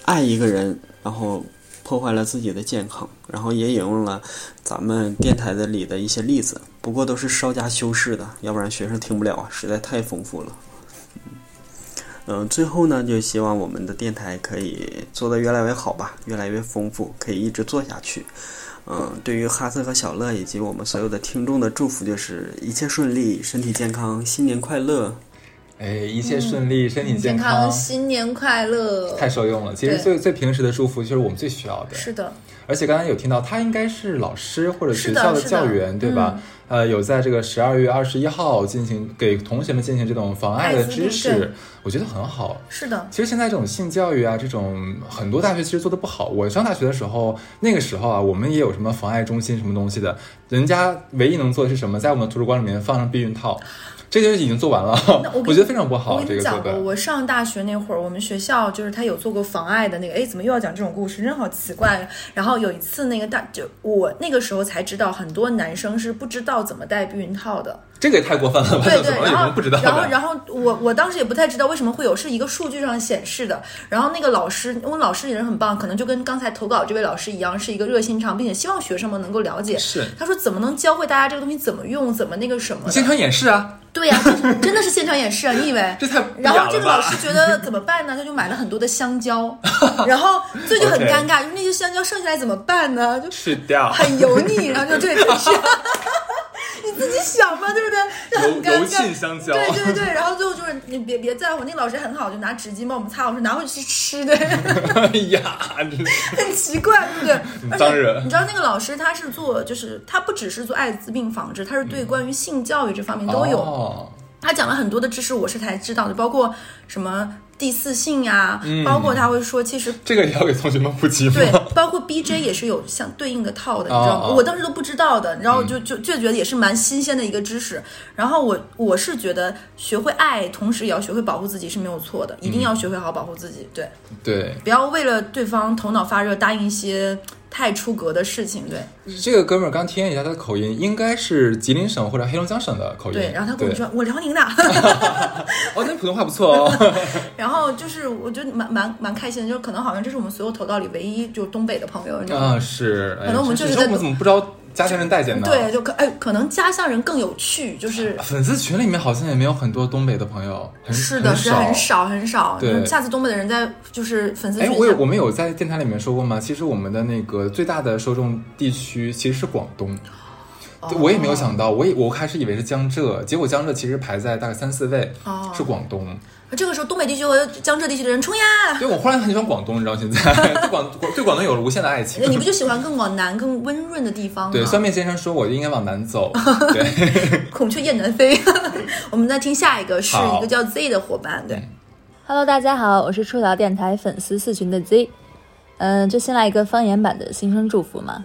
爱一个人，然后破坏了自己的健康，然后也引用了咱们电台的里的一些例子，不过都是稍加修饰的，要不然学生听不了啊，实在太丰富了。嗯，最后呢，就希望我们的电台可以做得越来越好吧，越来越丰富，可以一直做下去。嗯，对于哈特和小乐以及我们所有的听众的祝福就是一切顺利，身体健康，新年快乐。哎，一切顺利，身体健健康，新年快乐。太受用了。其实最最平时的祝福就是我们最需要的。是的，而且刚才有听到，他应该是老师或者学校的教员，对吧？嗯呃，有在这个十二月二十一号进行给同学们进行这种防艾的知识，我觉得很好。是的，其实现在这种性教育啊，这种很多大学其实做的不好。我上大学的时候，那个时候啊，我们也有什么防艾中心什么东西的，人家唯一能做的是什么，在我们图书馆里面放上避孕套，这件事已经做完了。我觉得非常不好，我跟你讲过，的。我上大学那会儿，我们学校就是他有做过妨碍的那个，哎，怎么又要讲这种故事？真好奇怪。然后有一次，那个大就我那个时候才知道，很多男生是不知道怎么戴避孕套的。这个也太过分了吧？对对，然后不知道？然后然后我我当时也不太知道为什么会有，是一个数据上显示的。然后那个老师，我们老师也人很棒，可能就跟刚才投稿这位老师一样，是一个热心肠，并且希望学生们能够了解。是他说怎么能教会大家这个东西怎么用，怎么那个什么现场演示啊！对呀、就是真的是现场演示啊！你以为？这太然后这个老师觉得怎么办呢？他就买了很多的香蕉，然后这就很 尴尬，就是那些香蕉剩下来怎么办呢？就吃掉，很油腻，然后就对，是，你自己想吧，对不对？就很油尴尬。香蕉。对对对，然后最后就是你别别在乎，那个老师很好，就拿纸巾帮我们擦，我说拿回去吃的，哎呀，很奇怪，对不对？当然你知道那个老师他是做，就是他不只是做艾滋病防治，他是对关于性教育这方面都有。哦他讲了很多的知识，我是才知道的，包括什么第四性呀、嗯包括他会说，其实这个也要给同学们普及吗？对，包括 BJ 也是有相对应的套的，你知道吗？我当时都不知道的，然后就就就觉得也是蛮新鲜的一个知识。然后我我是觉得学会爱，同时也要学会保护自己是没有错的，一定要学会好好保护自己，对，对，不要为了对方头脑发热答应一些太出格的事情，对这个哥们儿刚体验一下他的口音，应该是吉林省或者黑龙江省的口音。对。然后他跟我说我辽宁的，哦，那你普通话不错哦。然后就是我觉得蛮蛮蛮开心的，就是可能好像这是我们所有投到里唯一就东北的朋友，你知道吗？啊，是。哎可能我们真就是在我们怎么不知道家乡人待见的？对，就可哎，可能家乡人更有趣，就是粉丝群里面好像也没有很多东北的朋友，很是的，是很少很少。对嗯下次东北的人在就是粉丝哎，群哎我有我们有在电台里面说过吗？其实我们的那个最大的受众地区其实是广东，对我也没有想到，我也我开始以为是江浙，结果江浙其实排在大概三四位，哦是广东。这个时候，东北地区和江浙地区的人冲呀！对我忽然很喜欢广东，你知道现在 对广对广东有了无限的爱情。你不就喜欢更往南、更温润的地方吗？对，酸面先生说我就应该往南走。对，孔雀雁南飞。我们再听下一个，是一个叫 Z 的伙伴。对，Hello，大家好，我是触角电台粉丝四群的 Z。嗯，就先来一个方言版的新春祝福嘛，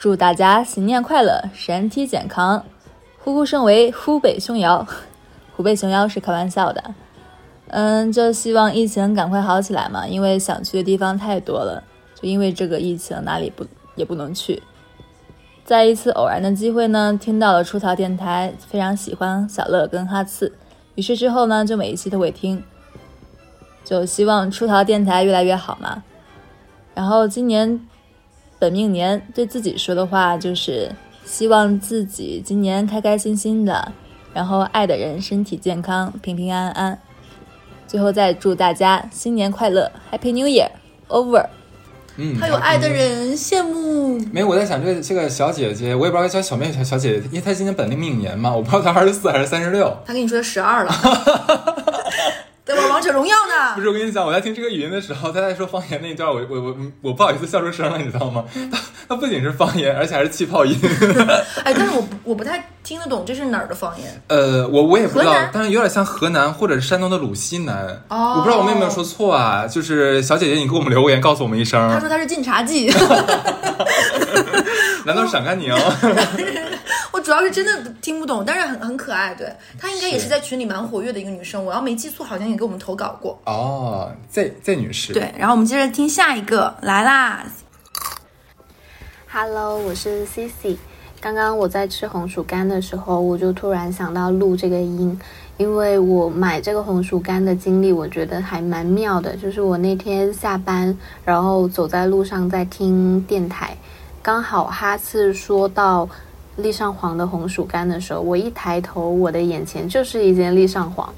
祝大家新年快乐，身体健康，虎虎生威，虎背熊腰。虎背熊腰是开玩笑的。嗯，就希望疫情赶快好起来嘛，因为想去的地方太多了，就因为这个疫情哪里不也不能去。在一次偶然的机会呢，听到了出逃电台，非常喜欢小乐跟哈次，于是之后呢，就每一期都会听。就希望出逃电台越来越好嘛。然后今年本命年对自己说的话就是希望自己今年开开心心的，然后爱的人身体健康，平平安安。最后再祝大家新年快乐，Happy New Year！Over。嗯，他有爱的人羡慕。没有，我在想这个这个小姐姐，我也不知道该叫小妹小小姐姐，因为她今年本命命年嘛，我不知道她二十四还是三十六。她跟你说十二了。在玩王者荣耀呢。不是，我跟你讲，我在听这个语音的时候，他在说方言那一段，我我我我不好意思笑出声了，你知道吗？他他不仅是方言，而且还是气泡音。哎，但是我我不太听得懂这是哪儿的方言。呃，我我也不知道，但是有点像河南或者是山东的鲁西南。哦，我不知道我们有没有说错啊？就是小姐姐，你给我们留言告诉我们一声。他说他是晋察冀。难道是陕甘宁？我主要是真的听不懂，但是很很可爱。对她应该也是在群里蛮活跃的一个女生，我要没记错，好像也给我们投稿过。哦，Z Z 女士。对，然后我们接着听下一个来啦。Hello，我是 Cici。刚刚我在吃红薯干的时候，我就突然想到录这个音，因为我买这个红薯干的经历，我觉得还蛮妙的。就是我那天下班，然后走在路上在听电台，刚好哈次说到立上黄的红薯干的时候，我一抬头，我的眼前就是一间立上黄。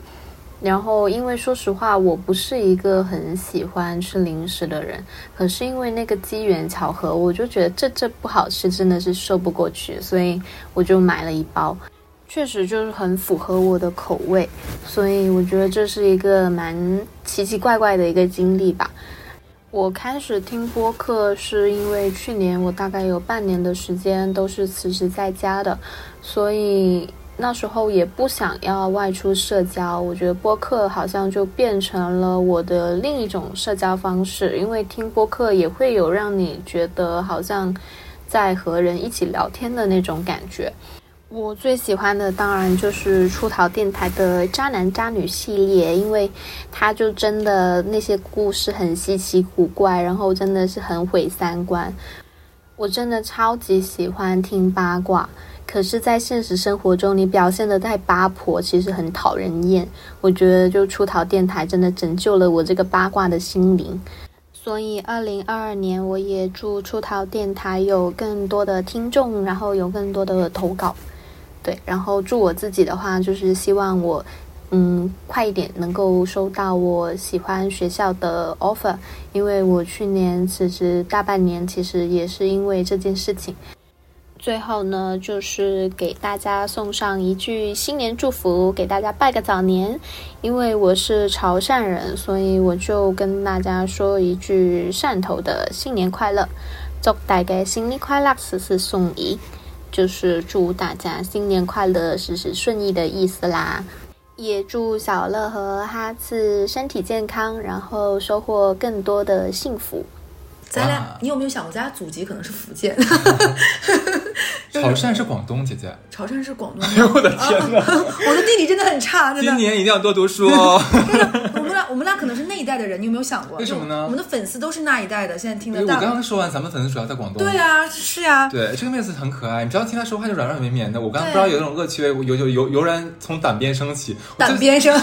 然后，因为说实话，我不是一个很喜欢吃零食的人，可是因为那个机缘巧合，我就觉得这这不好吃，真的是说不过去，所以我就买了一包，确实就是很符合我的口味，所以我觉得这是一个蛮奇奇怪怪的一个经历吧。我开始听播客是因为去年我大概有半年的时间都是辞职在家的，所以。那时候也不想要外出社交，我觉得播客好像就变成了我的另一种社交方式，因为听播客也会有让你觉得好像在和人一起聊天的那种感觉。我最喜欢的当然就是出逃电台的渣男渣女系列，因为他就真的那些故事很稀奇古怪，然后真的是很毁三观。我真的超级喜欢听八卦。可是，在现实生活中，你表现的太八婆，其实很讨人厌。我觉得，就出逃电台真的拯救了我这个八卦的心灵。所以，二零二二年，我也祝出逃电台有更多的听众，然后有更多的投稿。对，然后祝我自己的话，就是希望我，嗯，快一点能够收到我喜欢学校的 offer，因为我去年辞职大半年，其实也是因为这件事情。最后呢，就是给大家送上一句新年祝福，给大家拜个早年。因为我是潮汕人，所以我就跟大家说一句汕头的新年快乐，祝大家新年快乐，事事顺意，就是祝大家新年快乐，事事顺意的意思啦。也祝小乐和哈次身体健康，然后收获更多的幸福。咱俩，你有没有想过，咱俩祖籍可能是福建？潮汕是广东，姐姐。潮汕是广东。哎呦我的天哪！我的地理真的很差，真的。今年一定要多读书哦。我们俩，我们俩可能是那一代的人，你有没有想过？为什么呢？我们的粉丝都是那一代的，现在听得到。我刚刚说完，咱们粉丝主要在广东。对呀，是呀。对，这个妹子很可爱，你只要听她说话就软软绵绵的。我刚刚不知道有一种恶趣味，油油油油然从胆边升起。胆边升。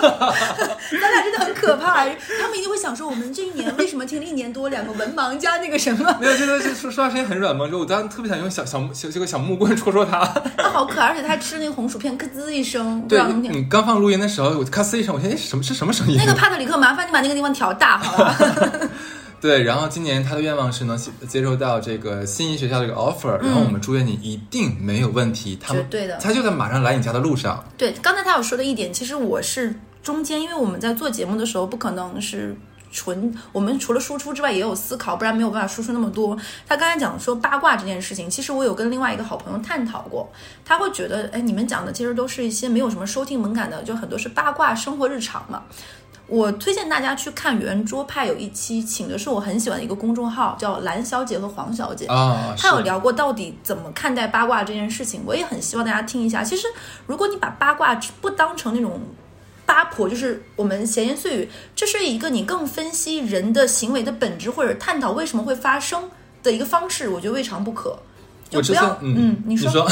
咱俩真的很可怕，他们一定会想说，我们这一年为什么听了一年多两个文盲加那个什么？没有，这个是说说话声音很软萌，就我当时特别想用小小小这个小木棍戳戳他。他好可爱，而且他还吃那个红薯片，咯吱一声。对，你刚放录音的时候，我咔吱一声，我现在什么是什么声音？那个帕特里克，麻烦你把那个地方调大，好吧？对，然后今年他的愿望是能接接受到这个心仪学校的这个 offer，、然后我们祝愿你一定没有问题。他们嗯绝对的他就在马上来你家的路上。对，刚才他有说的一点，其实我是中间，因为我们在做节目的时候，不可能是纯我们除了输出之外，也有思考，不然没有办法输出那么多。他刚才讲说八卦这件事情，其实我有跟另外一个好朋友探讨过，他会觉得，哎，你们讲的其实都是一些没有什么收听门槛的，就很多是八卦生活日常嘛。我推荐大家去看圆桌派有一期，请的是我很喜欢的一个公众号，叫蓝小姐和黄小姐啊是他有聊过到底怎么看待八卦这件事情，我也很希望大家听一下。其实，如果你把八卦不当成那种八婆，就是我们闲言碎语，这是一个你更分析人的行为的本质，或者探讨为什么会发生的一个方式，我觉得未尝不可。就我之不要前，嗯嗯，你你说，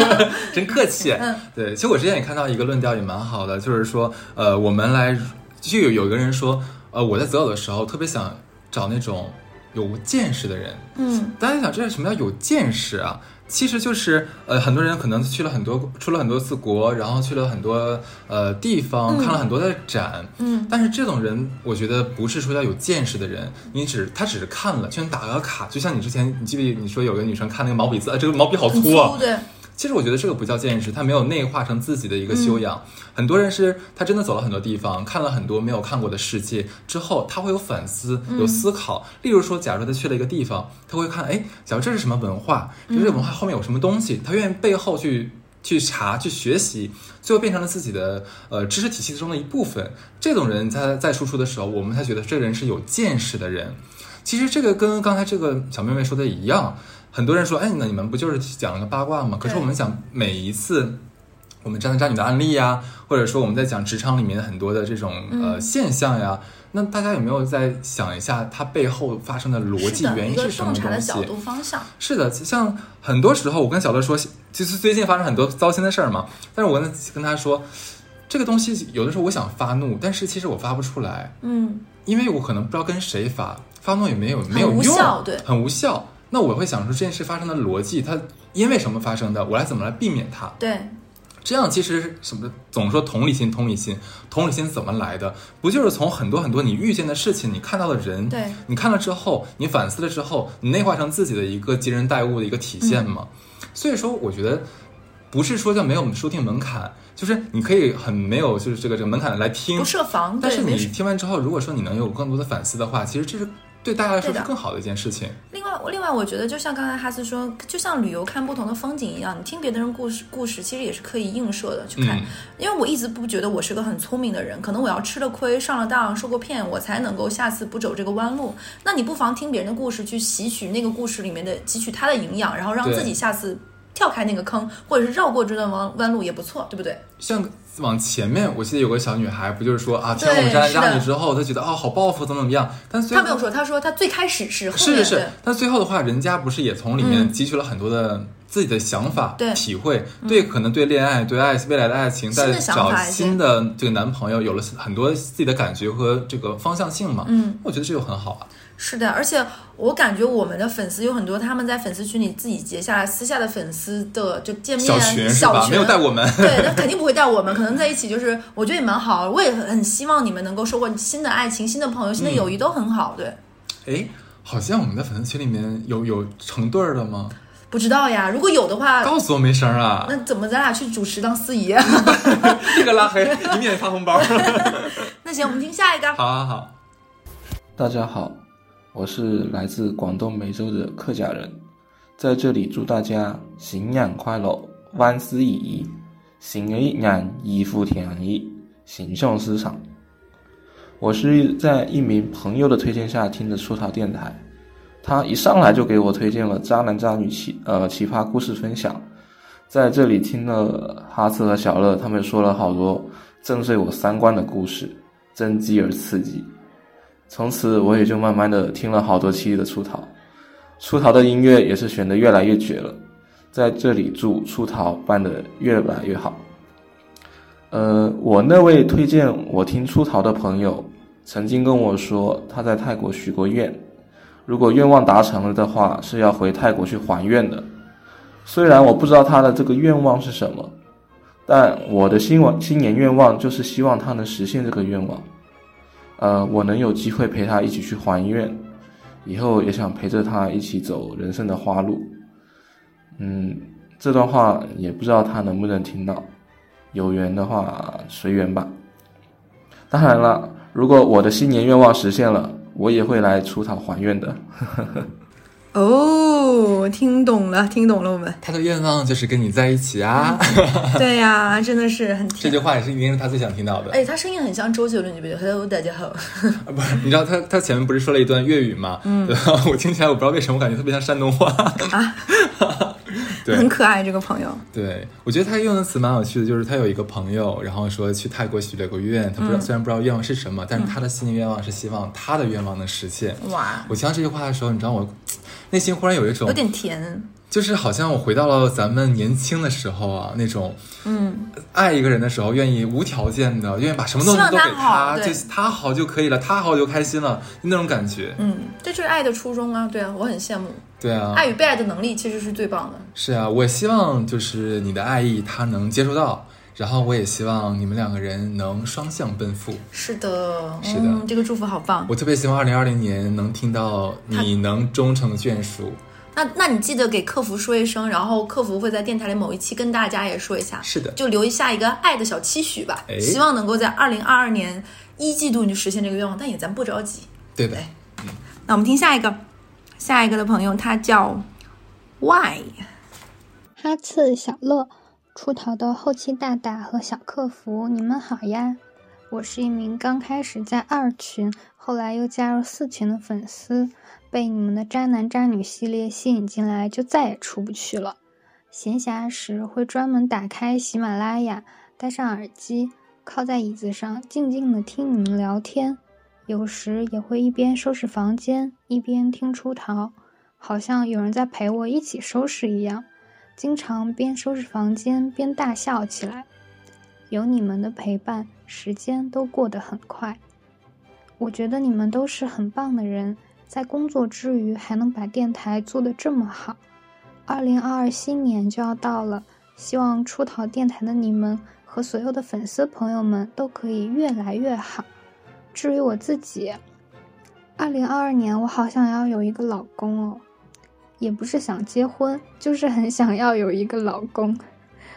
真客气。嗯对，其实我之前也看到一个论调也蛮好的，就是说，呃，我们来就有有个人说，呃，我在择偶的时候特别想找那种有见识的人。嗯大家想，这是什么叫有见识啊？其实就是呃，很多人可能去了很多，出了很多次国，然后去了很多呃地方，嗯。看了很多的展，嗯。但是这种人，我觉得不是说要有见识的人，你只他只是看了，就像打个卡，就像你之前，你记不记得你说有个女生看那个毛笔字，啊，这个毛笔好粗啊，对，其实我觉得这个不叫见识，他没有内化成自己的一个修养。很多人是他真的走了很多地方，看了很多没有看过的世界之后，他会有反思，嗯有思考。例如说，假如他去了一个地方，他会看，哎，假如这是什么文化，就这个文化后面有什么东西，他愿意背后去。去查、去学习，最后变成了自己的呃知识体系中的一部分。这种人在在输出的时候，我们才觉得这个人是有见识的人。其实这个跟刚才这个小妹妹说的一样，很多人说，哎，那你们不就是讲了个八卦吗？可是我们讲每一次。我们渣男渣女的案例呀，或者说我们在讲职场里面的很多的这种、呃嗯现象呀，那大家有没有在想一下它背后发生的逻辑原因是什么东西？的角度方向。是的，像很多时候我跟小乐说，其实最近发生很多糟心的事儿嘛，但是我跟跟他说，这个东西有的时候我想发怒，但是其实我发不出来，嗯因为我可能不知道跟谁发，发怒也没有没有用，对很无效。那我会想说这件事发生的逻辑，它因为什么发生的，我来怎么来避免它？对，这样其实什么总说同理心，同理心，同理心怎么来的？不就是从很多很多你遇见的事情，你看到的人，对你看了之后，你反思了之后，你内化成自己的一个接人待物的一个体现嘛？所以说，我觉得不是说叫没有收听门槛，就是你可以很没有就是这个这个门槛来听，不设防但是你听完之后，如果说你能有更多的反思的话，其实这是对大家来说是更好的一件事情。另外，另外，我觉得就像刚才哈斯说，就像旅游看不同的风景一样，你听别的人故事，故事其实也是可以映射的去看。嗯因为我一直不觉得我是个很聪明的人，可能我要吃了亏、上了当、受过骗，我才能够下次不走这个弯路。那你不妨听别人的故事，去吸取那个故事里面的汲取它的营养，然后让自己下次跳开那个坑，或者是绕过这段弯弯路也不错，对不对？像往前面，我记得有个小女孩，不就是说啊，听对了我们渣男是的渣女之后，她觉得啊、好报复，怎么怎么样？但最后她没有说，她说她最开始是，是是是，但最后的话，人家不是也从里面嗯汲取了很多的自己的想法、对体会，嗯对可能对恋爱、对爱未来的爱情，在找新的这个男朋友，有了很多自己的感觉和这个方向性嘛。嗯，我觉得这就很好啊。是的，而且我感觉我们的粉丝有很多，他们在粉丝群里自己结下来私下的粉丝的就见面小群是吧？小群没有带我们。对，那肯定不会带我们，可能在一起就是，我觉得也蛮好。我也很希望你们能够收获新的爱情、新的朋友、新的友谊，都很好。对，哎，好像我们的粉丝群里面有有成对儿的吗？不知道呀，如果有的话，告诉我没声儿啊！那怎么咱俩去主持当司仪？立刻拉黑，以免发红包。那行，我们听下一个。好好好，大家好，我是来自广东梅州的客家人，在这里祝大家新年快乐，万事如意，新的一年一福天意，心想事成。我是在一名朋友的推荐下听的出逃电台，他一上来就给我推荐了渣男渣女奇呃奇葩故事分享，在这里听了哈斯和小乐他们说了好多震碎我三观的故事，真机而刺激。从此我也就慢慢的听了好多期的出逃，出逃的音乐也是选的越来越绝了，在这里祝出逃办的越来越好。呃，我那位推荐我听出逃的朋友，曾经跟我说他在泰国许过愿，如果愿望达成了的话，是要回泰国去还愿的。虽然我不知道他的这个愿望是什么，但我的新望新年愿望就是希望他能实现这个愿望。呃，我能有机会陪他一起去还愿，以后也想陪着他一起走人生的花路。嗯，这段话也不知道他能不能听到，有缘的话随缘吧。当然了，如果我的新年愿望实现了，我也会来出草还愿的。呵呵呵哦，听懂了，听懂了，我们他的愿望就是跟你在一起啊。对呀，真的是很这句话也是一定是他最想听到的。哎，他声音很像周杰伦，你不觉得？Hello，大家好。不是，你知道他他前面不是说了一段粤语吗？嗯，我听起来我不知道为什么，我感觉特别像山东话啊。对，很可爱这个朋友。对，我觉得他用的词蛮有趣的，就是他有一个朋友，然后说去泰国许了个愿，他不知道虽然不知道愿望是什么，但是他的新年愿望是希望他的愿望能实现。哇！我听到这句话的时候，你知道我内心忽然有一种有点甜，就是好像我回到了咱们年轻的时候啊，那种嗯，爱一个人的时候愿意无条件的，愿意把什么东西都给他，就他好就可以了，他好就开心了，那种感觉。嗯，这就是爱的初衷啊！对啊，我很羡慕。对啊，爱与被爱的能力其实是最棒的。是啊，我希望就是你的爱意他能接受到，然后我也希望你们两个人能双向奔赴。是的，是的，这个祝福好棒。我特别希望二零二零年能听到你能终成眷属。那那你记得给客服说一声，然后客服会在电台里某一期跟大家也说一下。是的，就留下一个爱的小期许吧。希望能够在二零二二年一季度你就实现这个愿望，但也咱不着急。对的。嗯，那我们听下一个。下一个的朋友，他叫 Y，哈次小乐，出逃的后期大大和小客服，你们好呀！我是一名刚开始在二群，后来又加入四群的粉丝，被你们的渣男渣女系列吸引进来，就再也出不去了。闲暇时会专门打开喜马拉雅，戴上耳机，靠在椅子上，静静的听你们聊天。有时也会一边收拾房间一边听出逃，好像有人在陪我一起收拾一样。经常边收拾房间边大笑起来。有你们的陪伴，时间都过得很快。我觉得你们都是很棒的人，在工作之余还能把电台做得这么好。二零二二新年就要到了，希望出逃电台的你们和所有的粉丝朋友们都可以越来越好。至于我自己，二零二二年我好想要有一个老公哦，也不是想结婚，就是很想要有一个老公。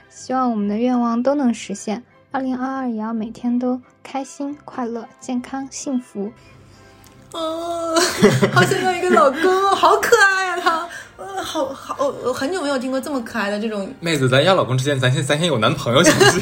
希望我们的愿望都能实现，二零二二也要每天都开心、快乐、健康、幸福。哦，好想要一个老公，好可爱呀他。呃，好好，我很久没有听过这么可爱的这种妹子。咱要老公之前，咱先咱先有男朋友行不行？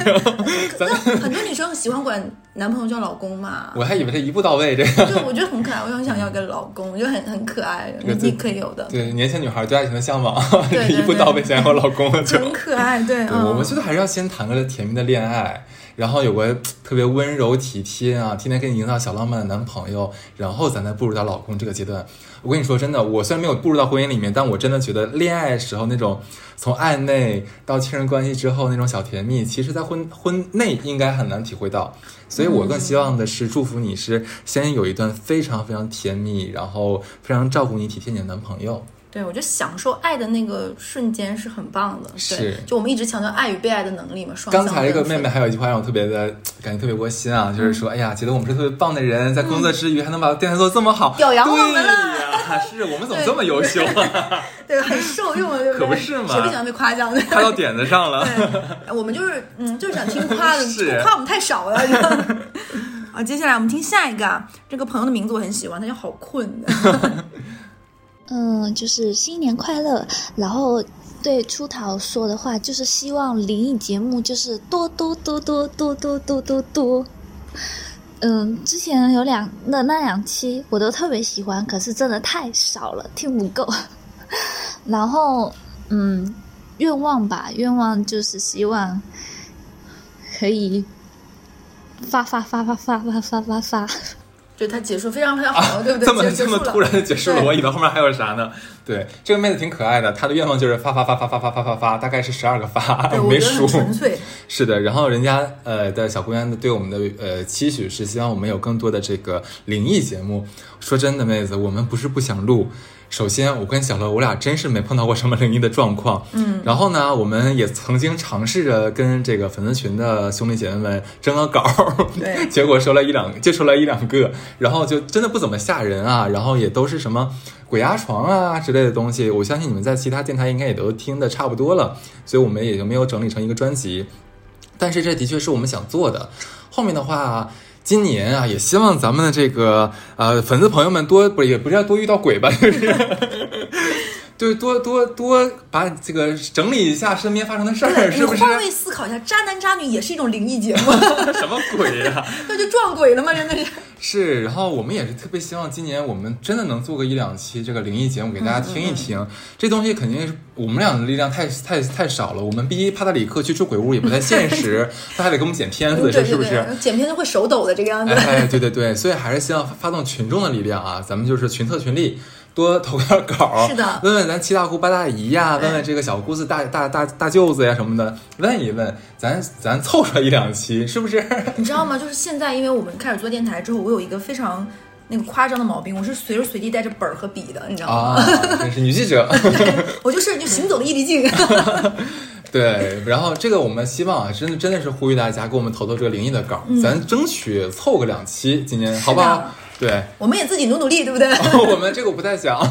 那很多女生喜欢管男朋友叫老公嘛。我还以为他一步到位这个。对，我觉得很可爱，我很想要个老公，我觉得很很可爱，你可以有的。对，年轻女孩对爱情的向往，对 一步到位想要老公就很可爱。对，我们觉得还是要先谈个甜蜜的恋爱。然后有个特别温柔体贴啊，天天给你营造小浪漫的男朋友，然后咱再步入到老公这个阶段。我跟你说真的，我虽然没有步入到婚姻里面，但我真的觉得恋爱时候那种从暧昧到亲人关系之后那种小甜蜜，其实在婚婚内应该很难体会到。所以我更希望的是祝福你是先有一段非常非常甜蜜，然后非常照顾你、体贴你的男朋友。对，我觉得享受爱的那个瞬间是很棒的。是，就我们一直强调爱与被爱的能力嘛。双刚才一个妹妹还有一句话让我特别的感觉特别窝心啊，就是说，哎呀，觉得我们是特别棒的人，在工作之余还能把电台做这么好，表扬我们了。是我们怎么这么优秀？对，很受用，对不对？可不是嘛，谁不喜欢被夸奖？夸到点子上了。对，我们就是嗯，就是想听夸的，夸我们太少了。啊，接下来我们听下一个啊，这个朋友的名字我很喜欢，他叫好困。嗯，就是新年快乐。然后对出逃说的话，就是希望灵异节目就是多多多多多多多多多。嗯，之前有两那那两期我都特别喜欢，可是真的太少了，听不够。然后嗯，愿望吧，愿望就是希望可以发发发发发发发发发。就他结束非常非常好，对不对？这么这么突然的结束了，我以为后面还有啥呢？对，这个妹子挺可爱的，她的愿望就是发发发发发发发发发，大概是十二个发，没数。纯粹。是的，然后人家呃的小姑娘对我们的呃期许是希望我们有更多的这个灵异节目。说真的，妹子，我们不是不想录。首先，我跟小乐，我俩真是没碰到过什么灵异的状况。嗯，然后呢，我们也曾经尝试着跟这个粉丝群的兄弟姐妹们征个稿，对，结果收了一两，就收了一两个，然后就真的不怎么吓人啊，然后也都是什么鬼压床啊之类的东西。我相信你们在其他电台应该也都听的差不多了，所以我们也就没有整理成一个专辑。但是这的确是我们想做的。后面的话。今年啊，也希望咱们的这个呃粉丝朋友们多不也不是要多遇到鬼吧，就是。对多多多把这个整理一下身边发生的事儿，是不是？换位思考一下，渣男渣女也是一种灵异节目。什么鬼呀？那就撞鬼了吗？真的是。是，然后我们也是特别希望今年我们真的能做个一两期这个灵异节目给大家听一听。嗯嗯、这东西肯定是我们俩的力量太太太少了。我们逼帕特里克去住鬼屋也不太现实，他还得给我们剪片子，这是不是？剪片子会手抖的这个样子。哎，对对对，所以还是希望发动群众的力量啊！咱们就是群策群力。多投个稿，是的，问问咱七大姑八大姨呀，问问这个小姑子大大大大舅子呀什么的，问一问，咱咱凑出来一两期，是不是？你知道吗？就是现在，因为我们开始做电台之后，我有一个非常那个夸张的毛病，我是随时随地带着本儿和笔的，你知道吗？啊，真是女记者，我就是就行走的易立竞。对，然后这个我们希望啊，真的真的是呼吁大家给我们投投这个灵异的稿，嗯、咱争取凑个两期，今年好不好？对，我们也自己努努力，对不对？我们这个我不太想。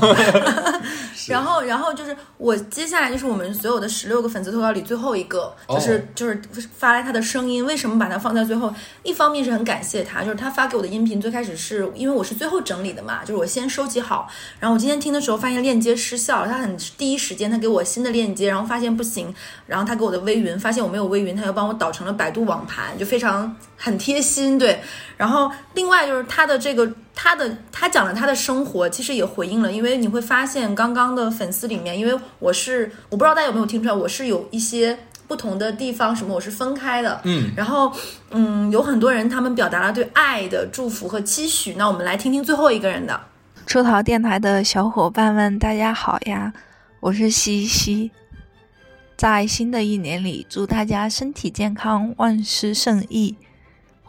然后，然后就是我接下来就是我们所有的十六个粉丝投稿里最后一个，哦就是就是发来他的声音。为什么把它放在最后？一方面是很感谢他，就是他发给我的音频最开始是因为我是最后整理的嘛，就是我先收集好，然后我今天听的时候发现链接失效了，他很第一时间他给我新的链接，然后发现不行，然后他给我的微云发现我没有微云，他又帮我导成了百度网盘，就非常很贴心，对。然后另外就是他的这个。他的他讲了他的生活，其实也回应了，因为你会发现刚刚的粉丝里面，因为我是我不知道大家有没有听出来，我是有一些不同的地方，什么我是分开的，嗯，然后嗯，有很多人他们表达了对爱的祝福和期许，那我们来听听最后一个人的。出逃电台的小伙伴们，大家好呀，我是西西，在新的一年里，祝大家身体健康，万事胜意。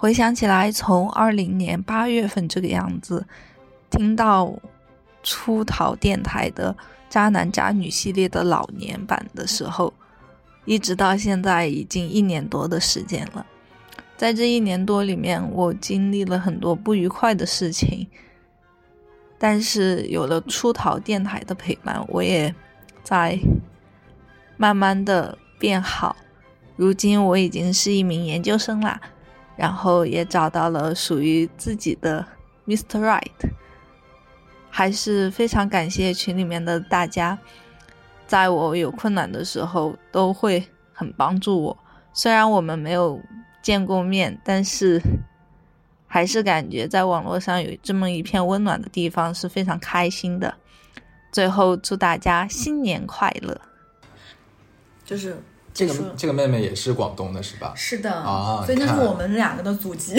回想起来，从二零年八月份这个样子，听到出逃电台的渣男渣女系列的老年版的时候，一直到现在已经一年多的时间了。在这一年多里面，我经历了很多不愉快的事情，但是有了出逃电台的陪伴，我也在慢慢的变好。如今我已经是一名研究生啦。然后也找到了属于自己的 Mr. Right，还是非常感谢群里面的大家，在我有困难的时候都会很帮助我。虽然我们没有见过面，但是还是感觉在网络上有这么一片温暖的地方是非常开心的。最后祝大家新年快乐！就是。这个这个妹妹也是广东的，是吧？是的啊，所以那是我们两个的祖籍。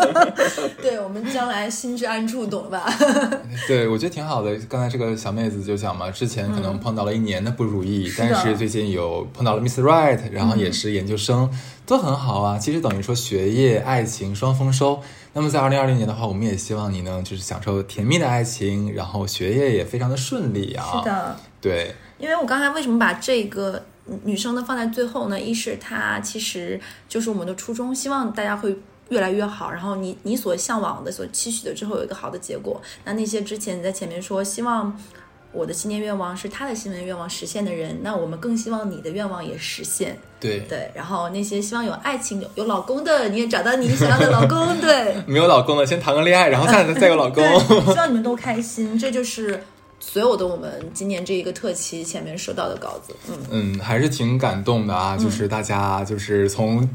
对，我们将来心之安处，懂了吧？对，我觉得挺好的。刚才这个小妹子就讲嘛，之前可能碰到了一年的不如意，嗯、但是最近有碰到了 Miss Right，然后也是研究生，嗯、都很好啊。其实等于说学业、爱情双丰收。那么在二零二零年的话，我们也希望你能就是享受甜蜜的爱情，然后学业也非常的顺利啊。是的，对。因为我刚才为什么把这个。女生呢放在最后呢，一是她其实就是我们的初衷，希望大家会越来越好。然后你你所向往的、所期许的之后有一个好的结果。那那些之前你在前面说希望我的新年愿望是他的新年愿望实现的人，那我们更希望你的愿望也实现。对对，然后那些希望有爱情、有有老公的，你也找到你想要的老公。对，没有老公的先谈个恋爱，然后再再有老公。希望你们都开心，这就是。所有的我们今年这一个特辑前面收到的稿子，嗯嗯，还是挺感动的啊！就是大家就是从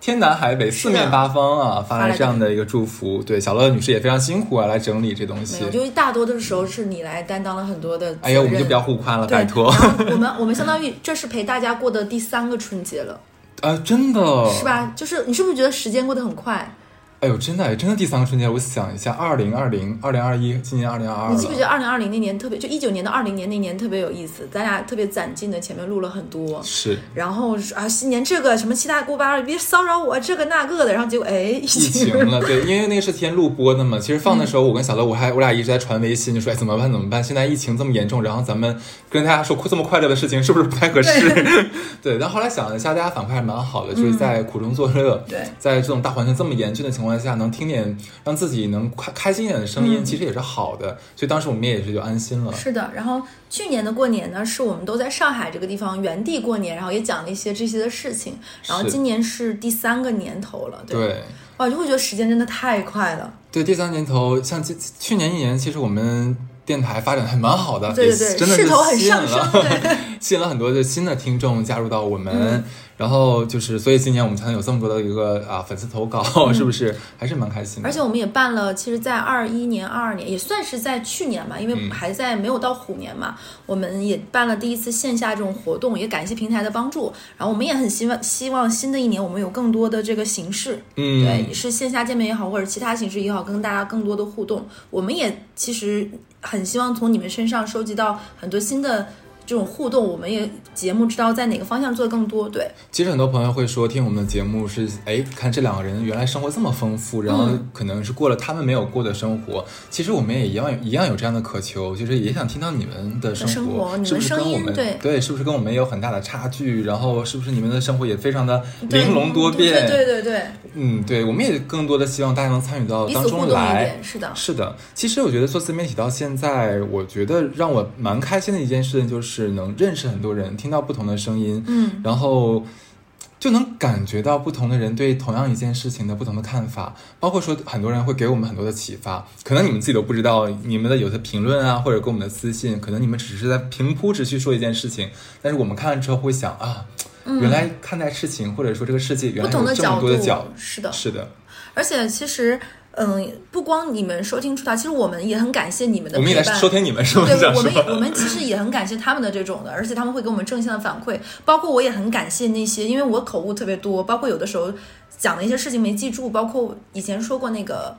天南海北、四面八方啊发来这样的一个祝福。对，小乐女士也非常辛苦啊，来整理这东西。没有，就大多的时候是你来担当了很多的。哎呀，我们就不要互夸了，拜托。我们我们相当于 这是陪大家过的第三个春节了。啊，真的是吧？就是你是不是觉得时间过得很快？哎哎呦，真的，真的第三个春节，我想一下，二零二零、二零二一，今年二零二二你记不记得二零二零那年特别，就一九年到二零年那年特别有意思，咱俩特别攒劲的前面录了很多，是，然后啊新年这个什么七大姑八大姨别骚扰我这个那个的，然后结果哎疫疫情了，对，因为那个是天录播的嘛，其实放的时候我跟小乐我还我俩一直在传微信，就说哎怎么办怎么办，现在疫情这么严重，然后咱们跟大家说这么快乐的事情是不是不太合适？对，但后来想了一下，大家反馈还蛮好的，就是在苦中作乐，对，在这种大环境这么严峻的情况下，能听点让自己能开开心一点的声音，其实也是好的，所以当时我们也是就安心了。是的，然后去年的过年呢，是我们都在上海这个地方原地过年，然后也讲了一些这些的事情，然后今年是第三个年头了，对，哇，就会觉得时间真的太快了。对，第三年头，像去去年一年，其实我们电台发展还蛮好的，对对对，真的是势头很吸引上升，了，吸引了很多的新的听众加入到我们。嗯然后就是，所以今年我们才能有这么多的一个啊粉丝投稿，是不是？还是蛮开心的。而且我们也办了，其实，在二一年、二二年，也算是在去年嘛，因为嗯还在没有到虎年嘛，我们也办了第一次线下这种活动，也感谢平台的帮助。然后我们也很希望，希望新的一年我们有更多的这个形式，嗯对，是线下见面也好，或者其他形式也好，跟大家更多的互动。我们也其实很希望从你们身上收集到很多新的。这种互动，我们也节目知道在哪个方向做的更多，对，其实很多朋友会说，听我们的节目是，哎，看这两个人原来生活这么丰富，然后嗯可能是过了他们没有过的生活。其实我们也一样一样有这样的渴求，就是也想听到你们的生生活你是不是们声跟我们音对对，是不是跟我们也有很大的差距？然后是不是你们的生活也非常的玲珑多变？对对对对，嗯，对，我们也更多的希望大家能参与到当中来，。是的，是的，其实我觉得做自媒体到现在，我觉得让我蛮开心的一件事情，就是能认识很多人，听到不同的声音，嗯。然后就能感觉到不同的人对同样一件事情的不同的看法，包括说很多人会给我们很多的启发，可能你们自己都不知道，你们的有的评论啊，或者给我们的私信，可能你们只是在平铺直叙说一件事情，但是我们看了之后会想啊。嗯。原来看待事情，或者说这个世界原来有这么多的角角度，是的。是的，而且其实，嗯，不光你们收听出道，其实我们也很感谢你们的我们也收听你们是不是对，我们也我们其实也很感谢他们的这种的，而且他们会给我们正向的反馈。包括我也很感谢那些，因为我口误特别多，包括有的时候讲的一些事情没记住，包括以前说过那个。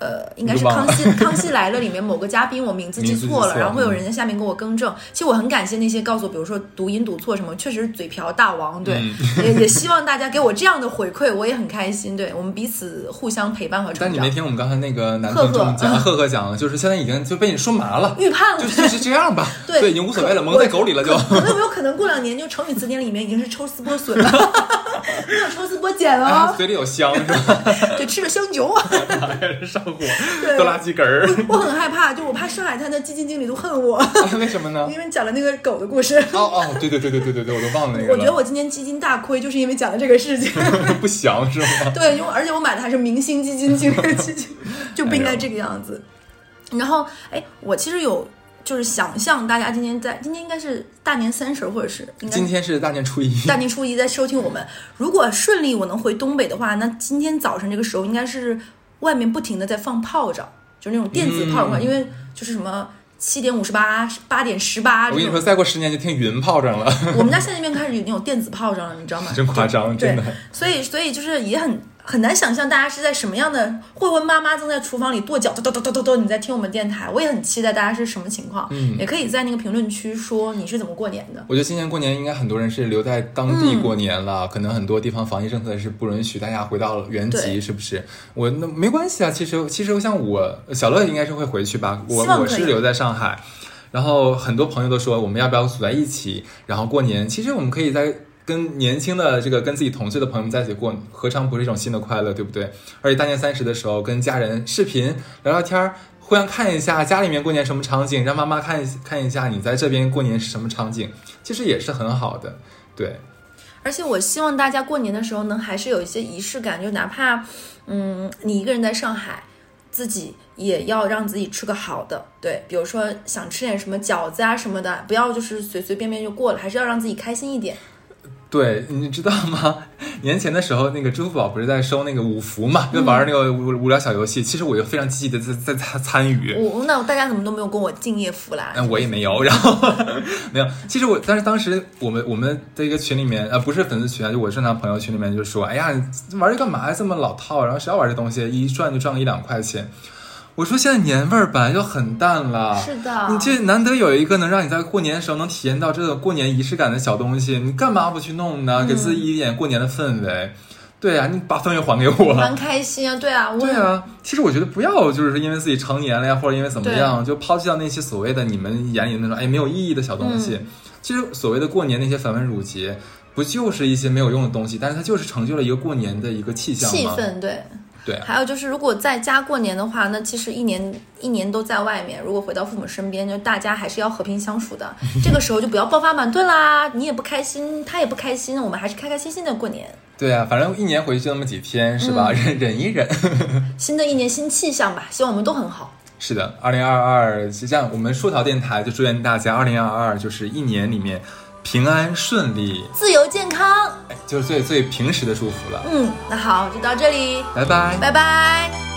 呃，应该是康熙《康熙来了》里面某个嘉宾，我名字记错了，然后会有嗯人在下面给我更正。其实我很感谢那些告诉我，比如说读音读错什么，确实是嘴瓢大王，对，嗯 也也希望大家给我这样的回馈，我也很开心。对我们彼此互相陪伴和成长但你没。听我们刚才那个男赫赫听众讲，嗯赫赫讲，就是现在已经就被你说麻了，预判了，就就是这样吧，对已经无所谓了，蒙在狗里了就。有没有可能过两年就成语词典里面已经是抽丝剥笋了，没有抽丝剥茧哦？嘴里有香是吧？对，吃着香酒。上火，对多拉鸡根儿。我很害怕，就我怕上海滩的基金经理都恨我，为什么呢？因为讲了那个狗的故事。哦哦，对对对对对对对，我都忘了那个了。我觉得我今年基金大亏，就是因为讲了这个事情。不祥是吗？对，因为而且我买的还是明星基金经理的基金，就不应该这个样子。然后，哎，我其实有就是想象大家今天在今天应该是大年三十，或者是应该今天是大年初一，大年初一在收听我们。如果顺利我能回东北的话，那今天早晨这个时候应该是外面不停的在放炮仗，就是那种电子炮仗，嗯因为就是什么。七点五十八，八点十八。我跟你说，再过十年就听云炮仗了。我们家现在那边开始有那种电子炮仗了，你知道吗？真夸张，对真的。所以，所以就是也很很难想象大家是在什么样的慧慧妈妈正在厨房里跺脚，咚咚咚咚咚咚，你在听我们电台。我也很期待大家是什么情况，嗯也可以在那个评论区说你是怎么过年的。我觉得今年过年应该很多人是留在当地过年了，可能很多地方防疫政策是不允许大家回到原籍，是不是？我那没关系啊，其实其实像我小乐应该是会回去吧，我我是留在上海，然后很多朋友都说我们要不要组在一起，然后过年。其实我们可以在。跟年轻的这个跟自己同岁的朋友们在一起过，何尝不是一种新的快乐，对不对？而且大年三十的时候跟家人视频聊聊天儿，互相看一下家里面过年什么场景，让妈妈看看一下你在这边过年是什么场景，其实也是很好的，对。而且我希望大家过年的时候能还是有一些仪式感，就哪怕，嗯，你一个人在上海，自己也要让自己吃个好的，对，比如说想吃点什么饺子啊什么的，不要就是随随便便就过了，还是要让自己开心一点。对，你知道吗？年前的时候，那个支付宝不是在收那个五福嘛，就玩那个无无聊小游戏。其实我又非常积极的在在参参与。我那大家怎么都没有跟我敬业福啦？那我也没有，然后没有。其实我，但是当时我们我们的一个群里面，呃，不是粉丝群啊，就我正常朋友群里面就说，哎呀，玩这干嘛呀？这么老套，然后谁要玩这东西？一赚就赚个一两块钱。我说现在年味儿本来就很淡了，是的，你这难得有一个能让你在过年的时候能体验到这个过年仪式感的小东西，你干嘛不去弄呢？给自己一点过年的氛围。对啊，你把氛围还给我，蛮开心啊。对啊，对啊。其实我觉得不要就是因为自己成年了呀，或者因为怎么样，就抛弃掉那些所谓的你们眼里那种哎没有意义的小东西。其实所谓的过年那些繁文缛节，不就是一些没有用的东西？但是它就是成就了一个过年的一个气象、气氛，对。对，还有就是，如果在家过年的话，那其实一年一年都在外面。如果回到父母身边，就大家还是要和平相处的。这个时候就不要爆发矛盾啦，你也不开心，他也不开心，我们还是开开心心的过年。对啊，反正一年回去就那么几天，是吧？忍 忍一忍。新的一年新气象吧，希望我们都很好。是的，二零二二，实际上我们树桃电台就祝愿大家二零二二就是一年里面。平安顺利，自由健康，就是最最平时的祝福了。嗯，那好，就到这里，拜拜，拜拜。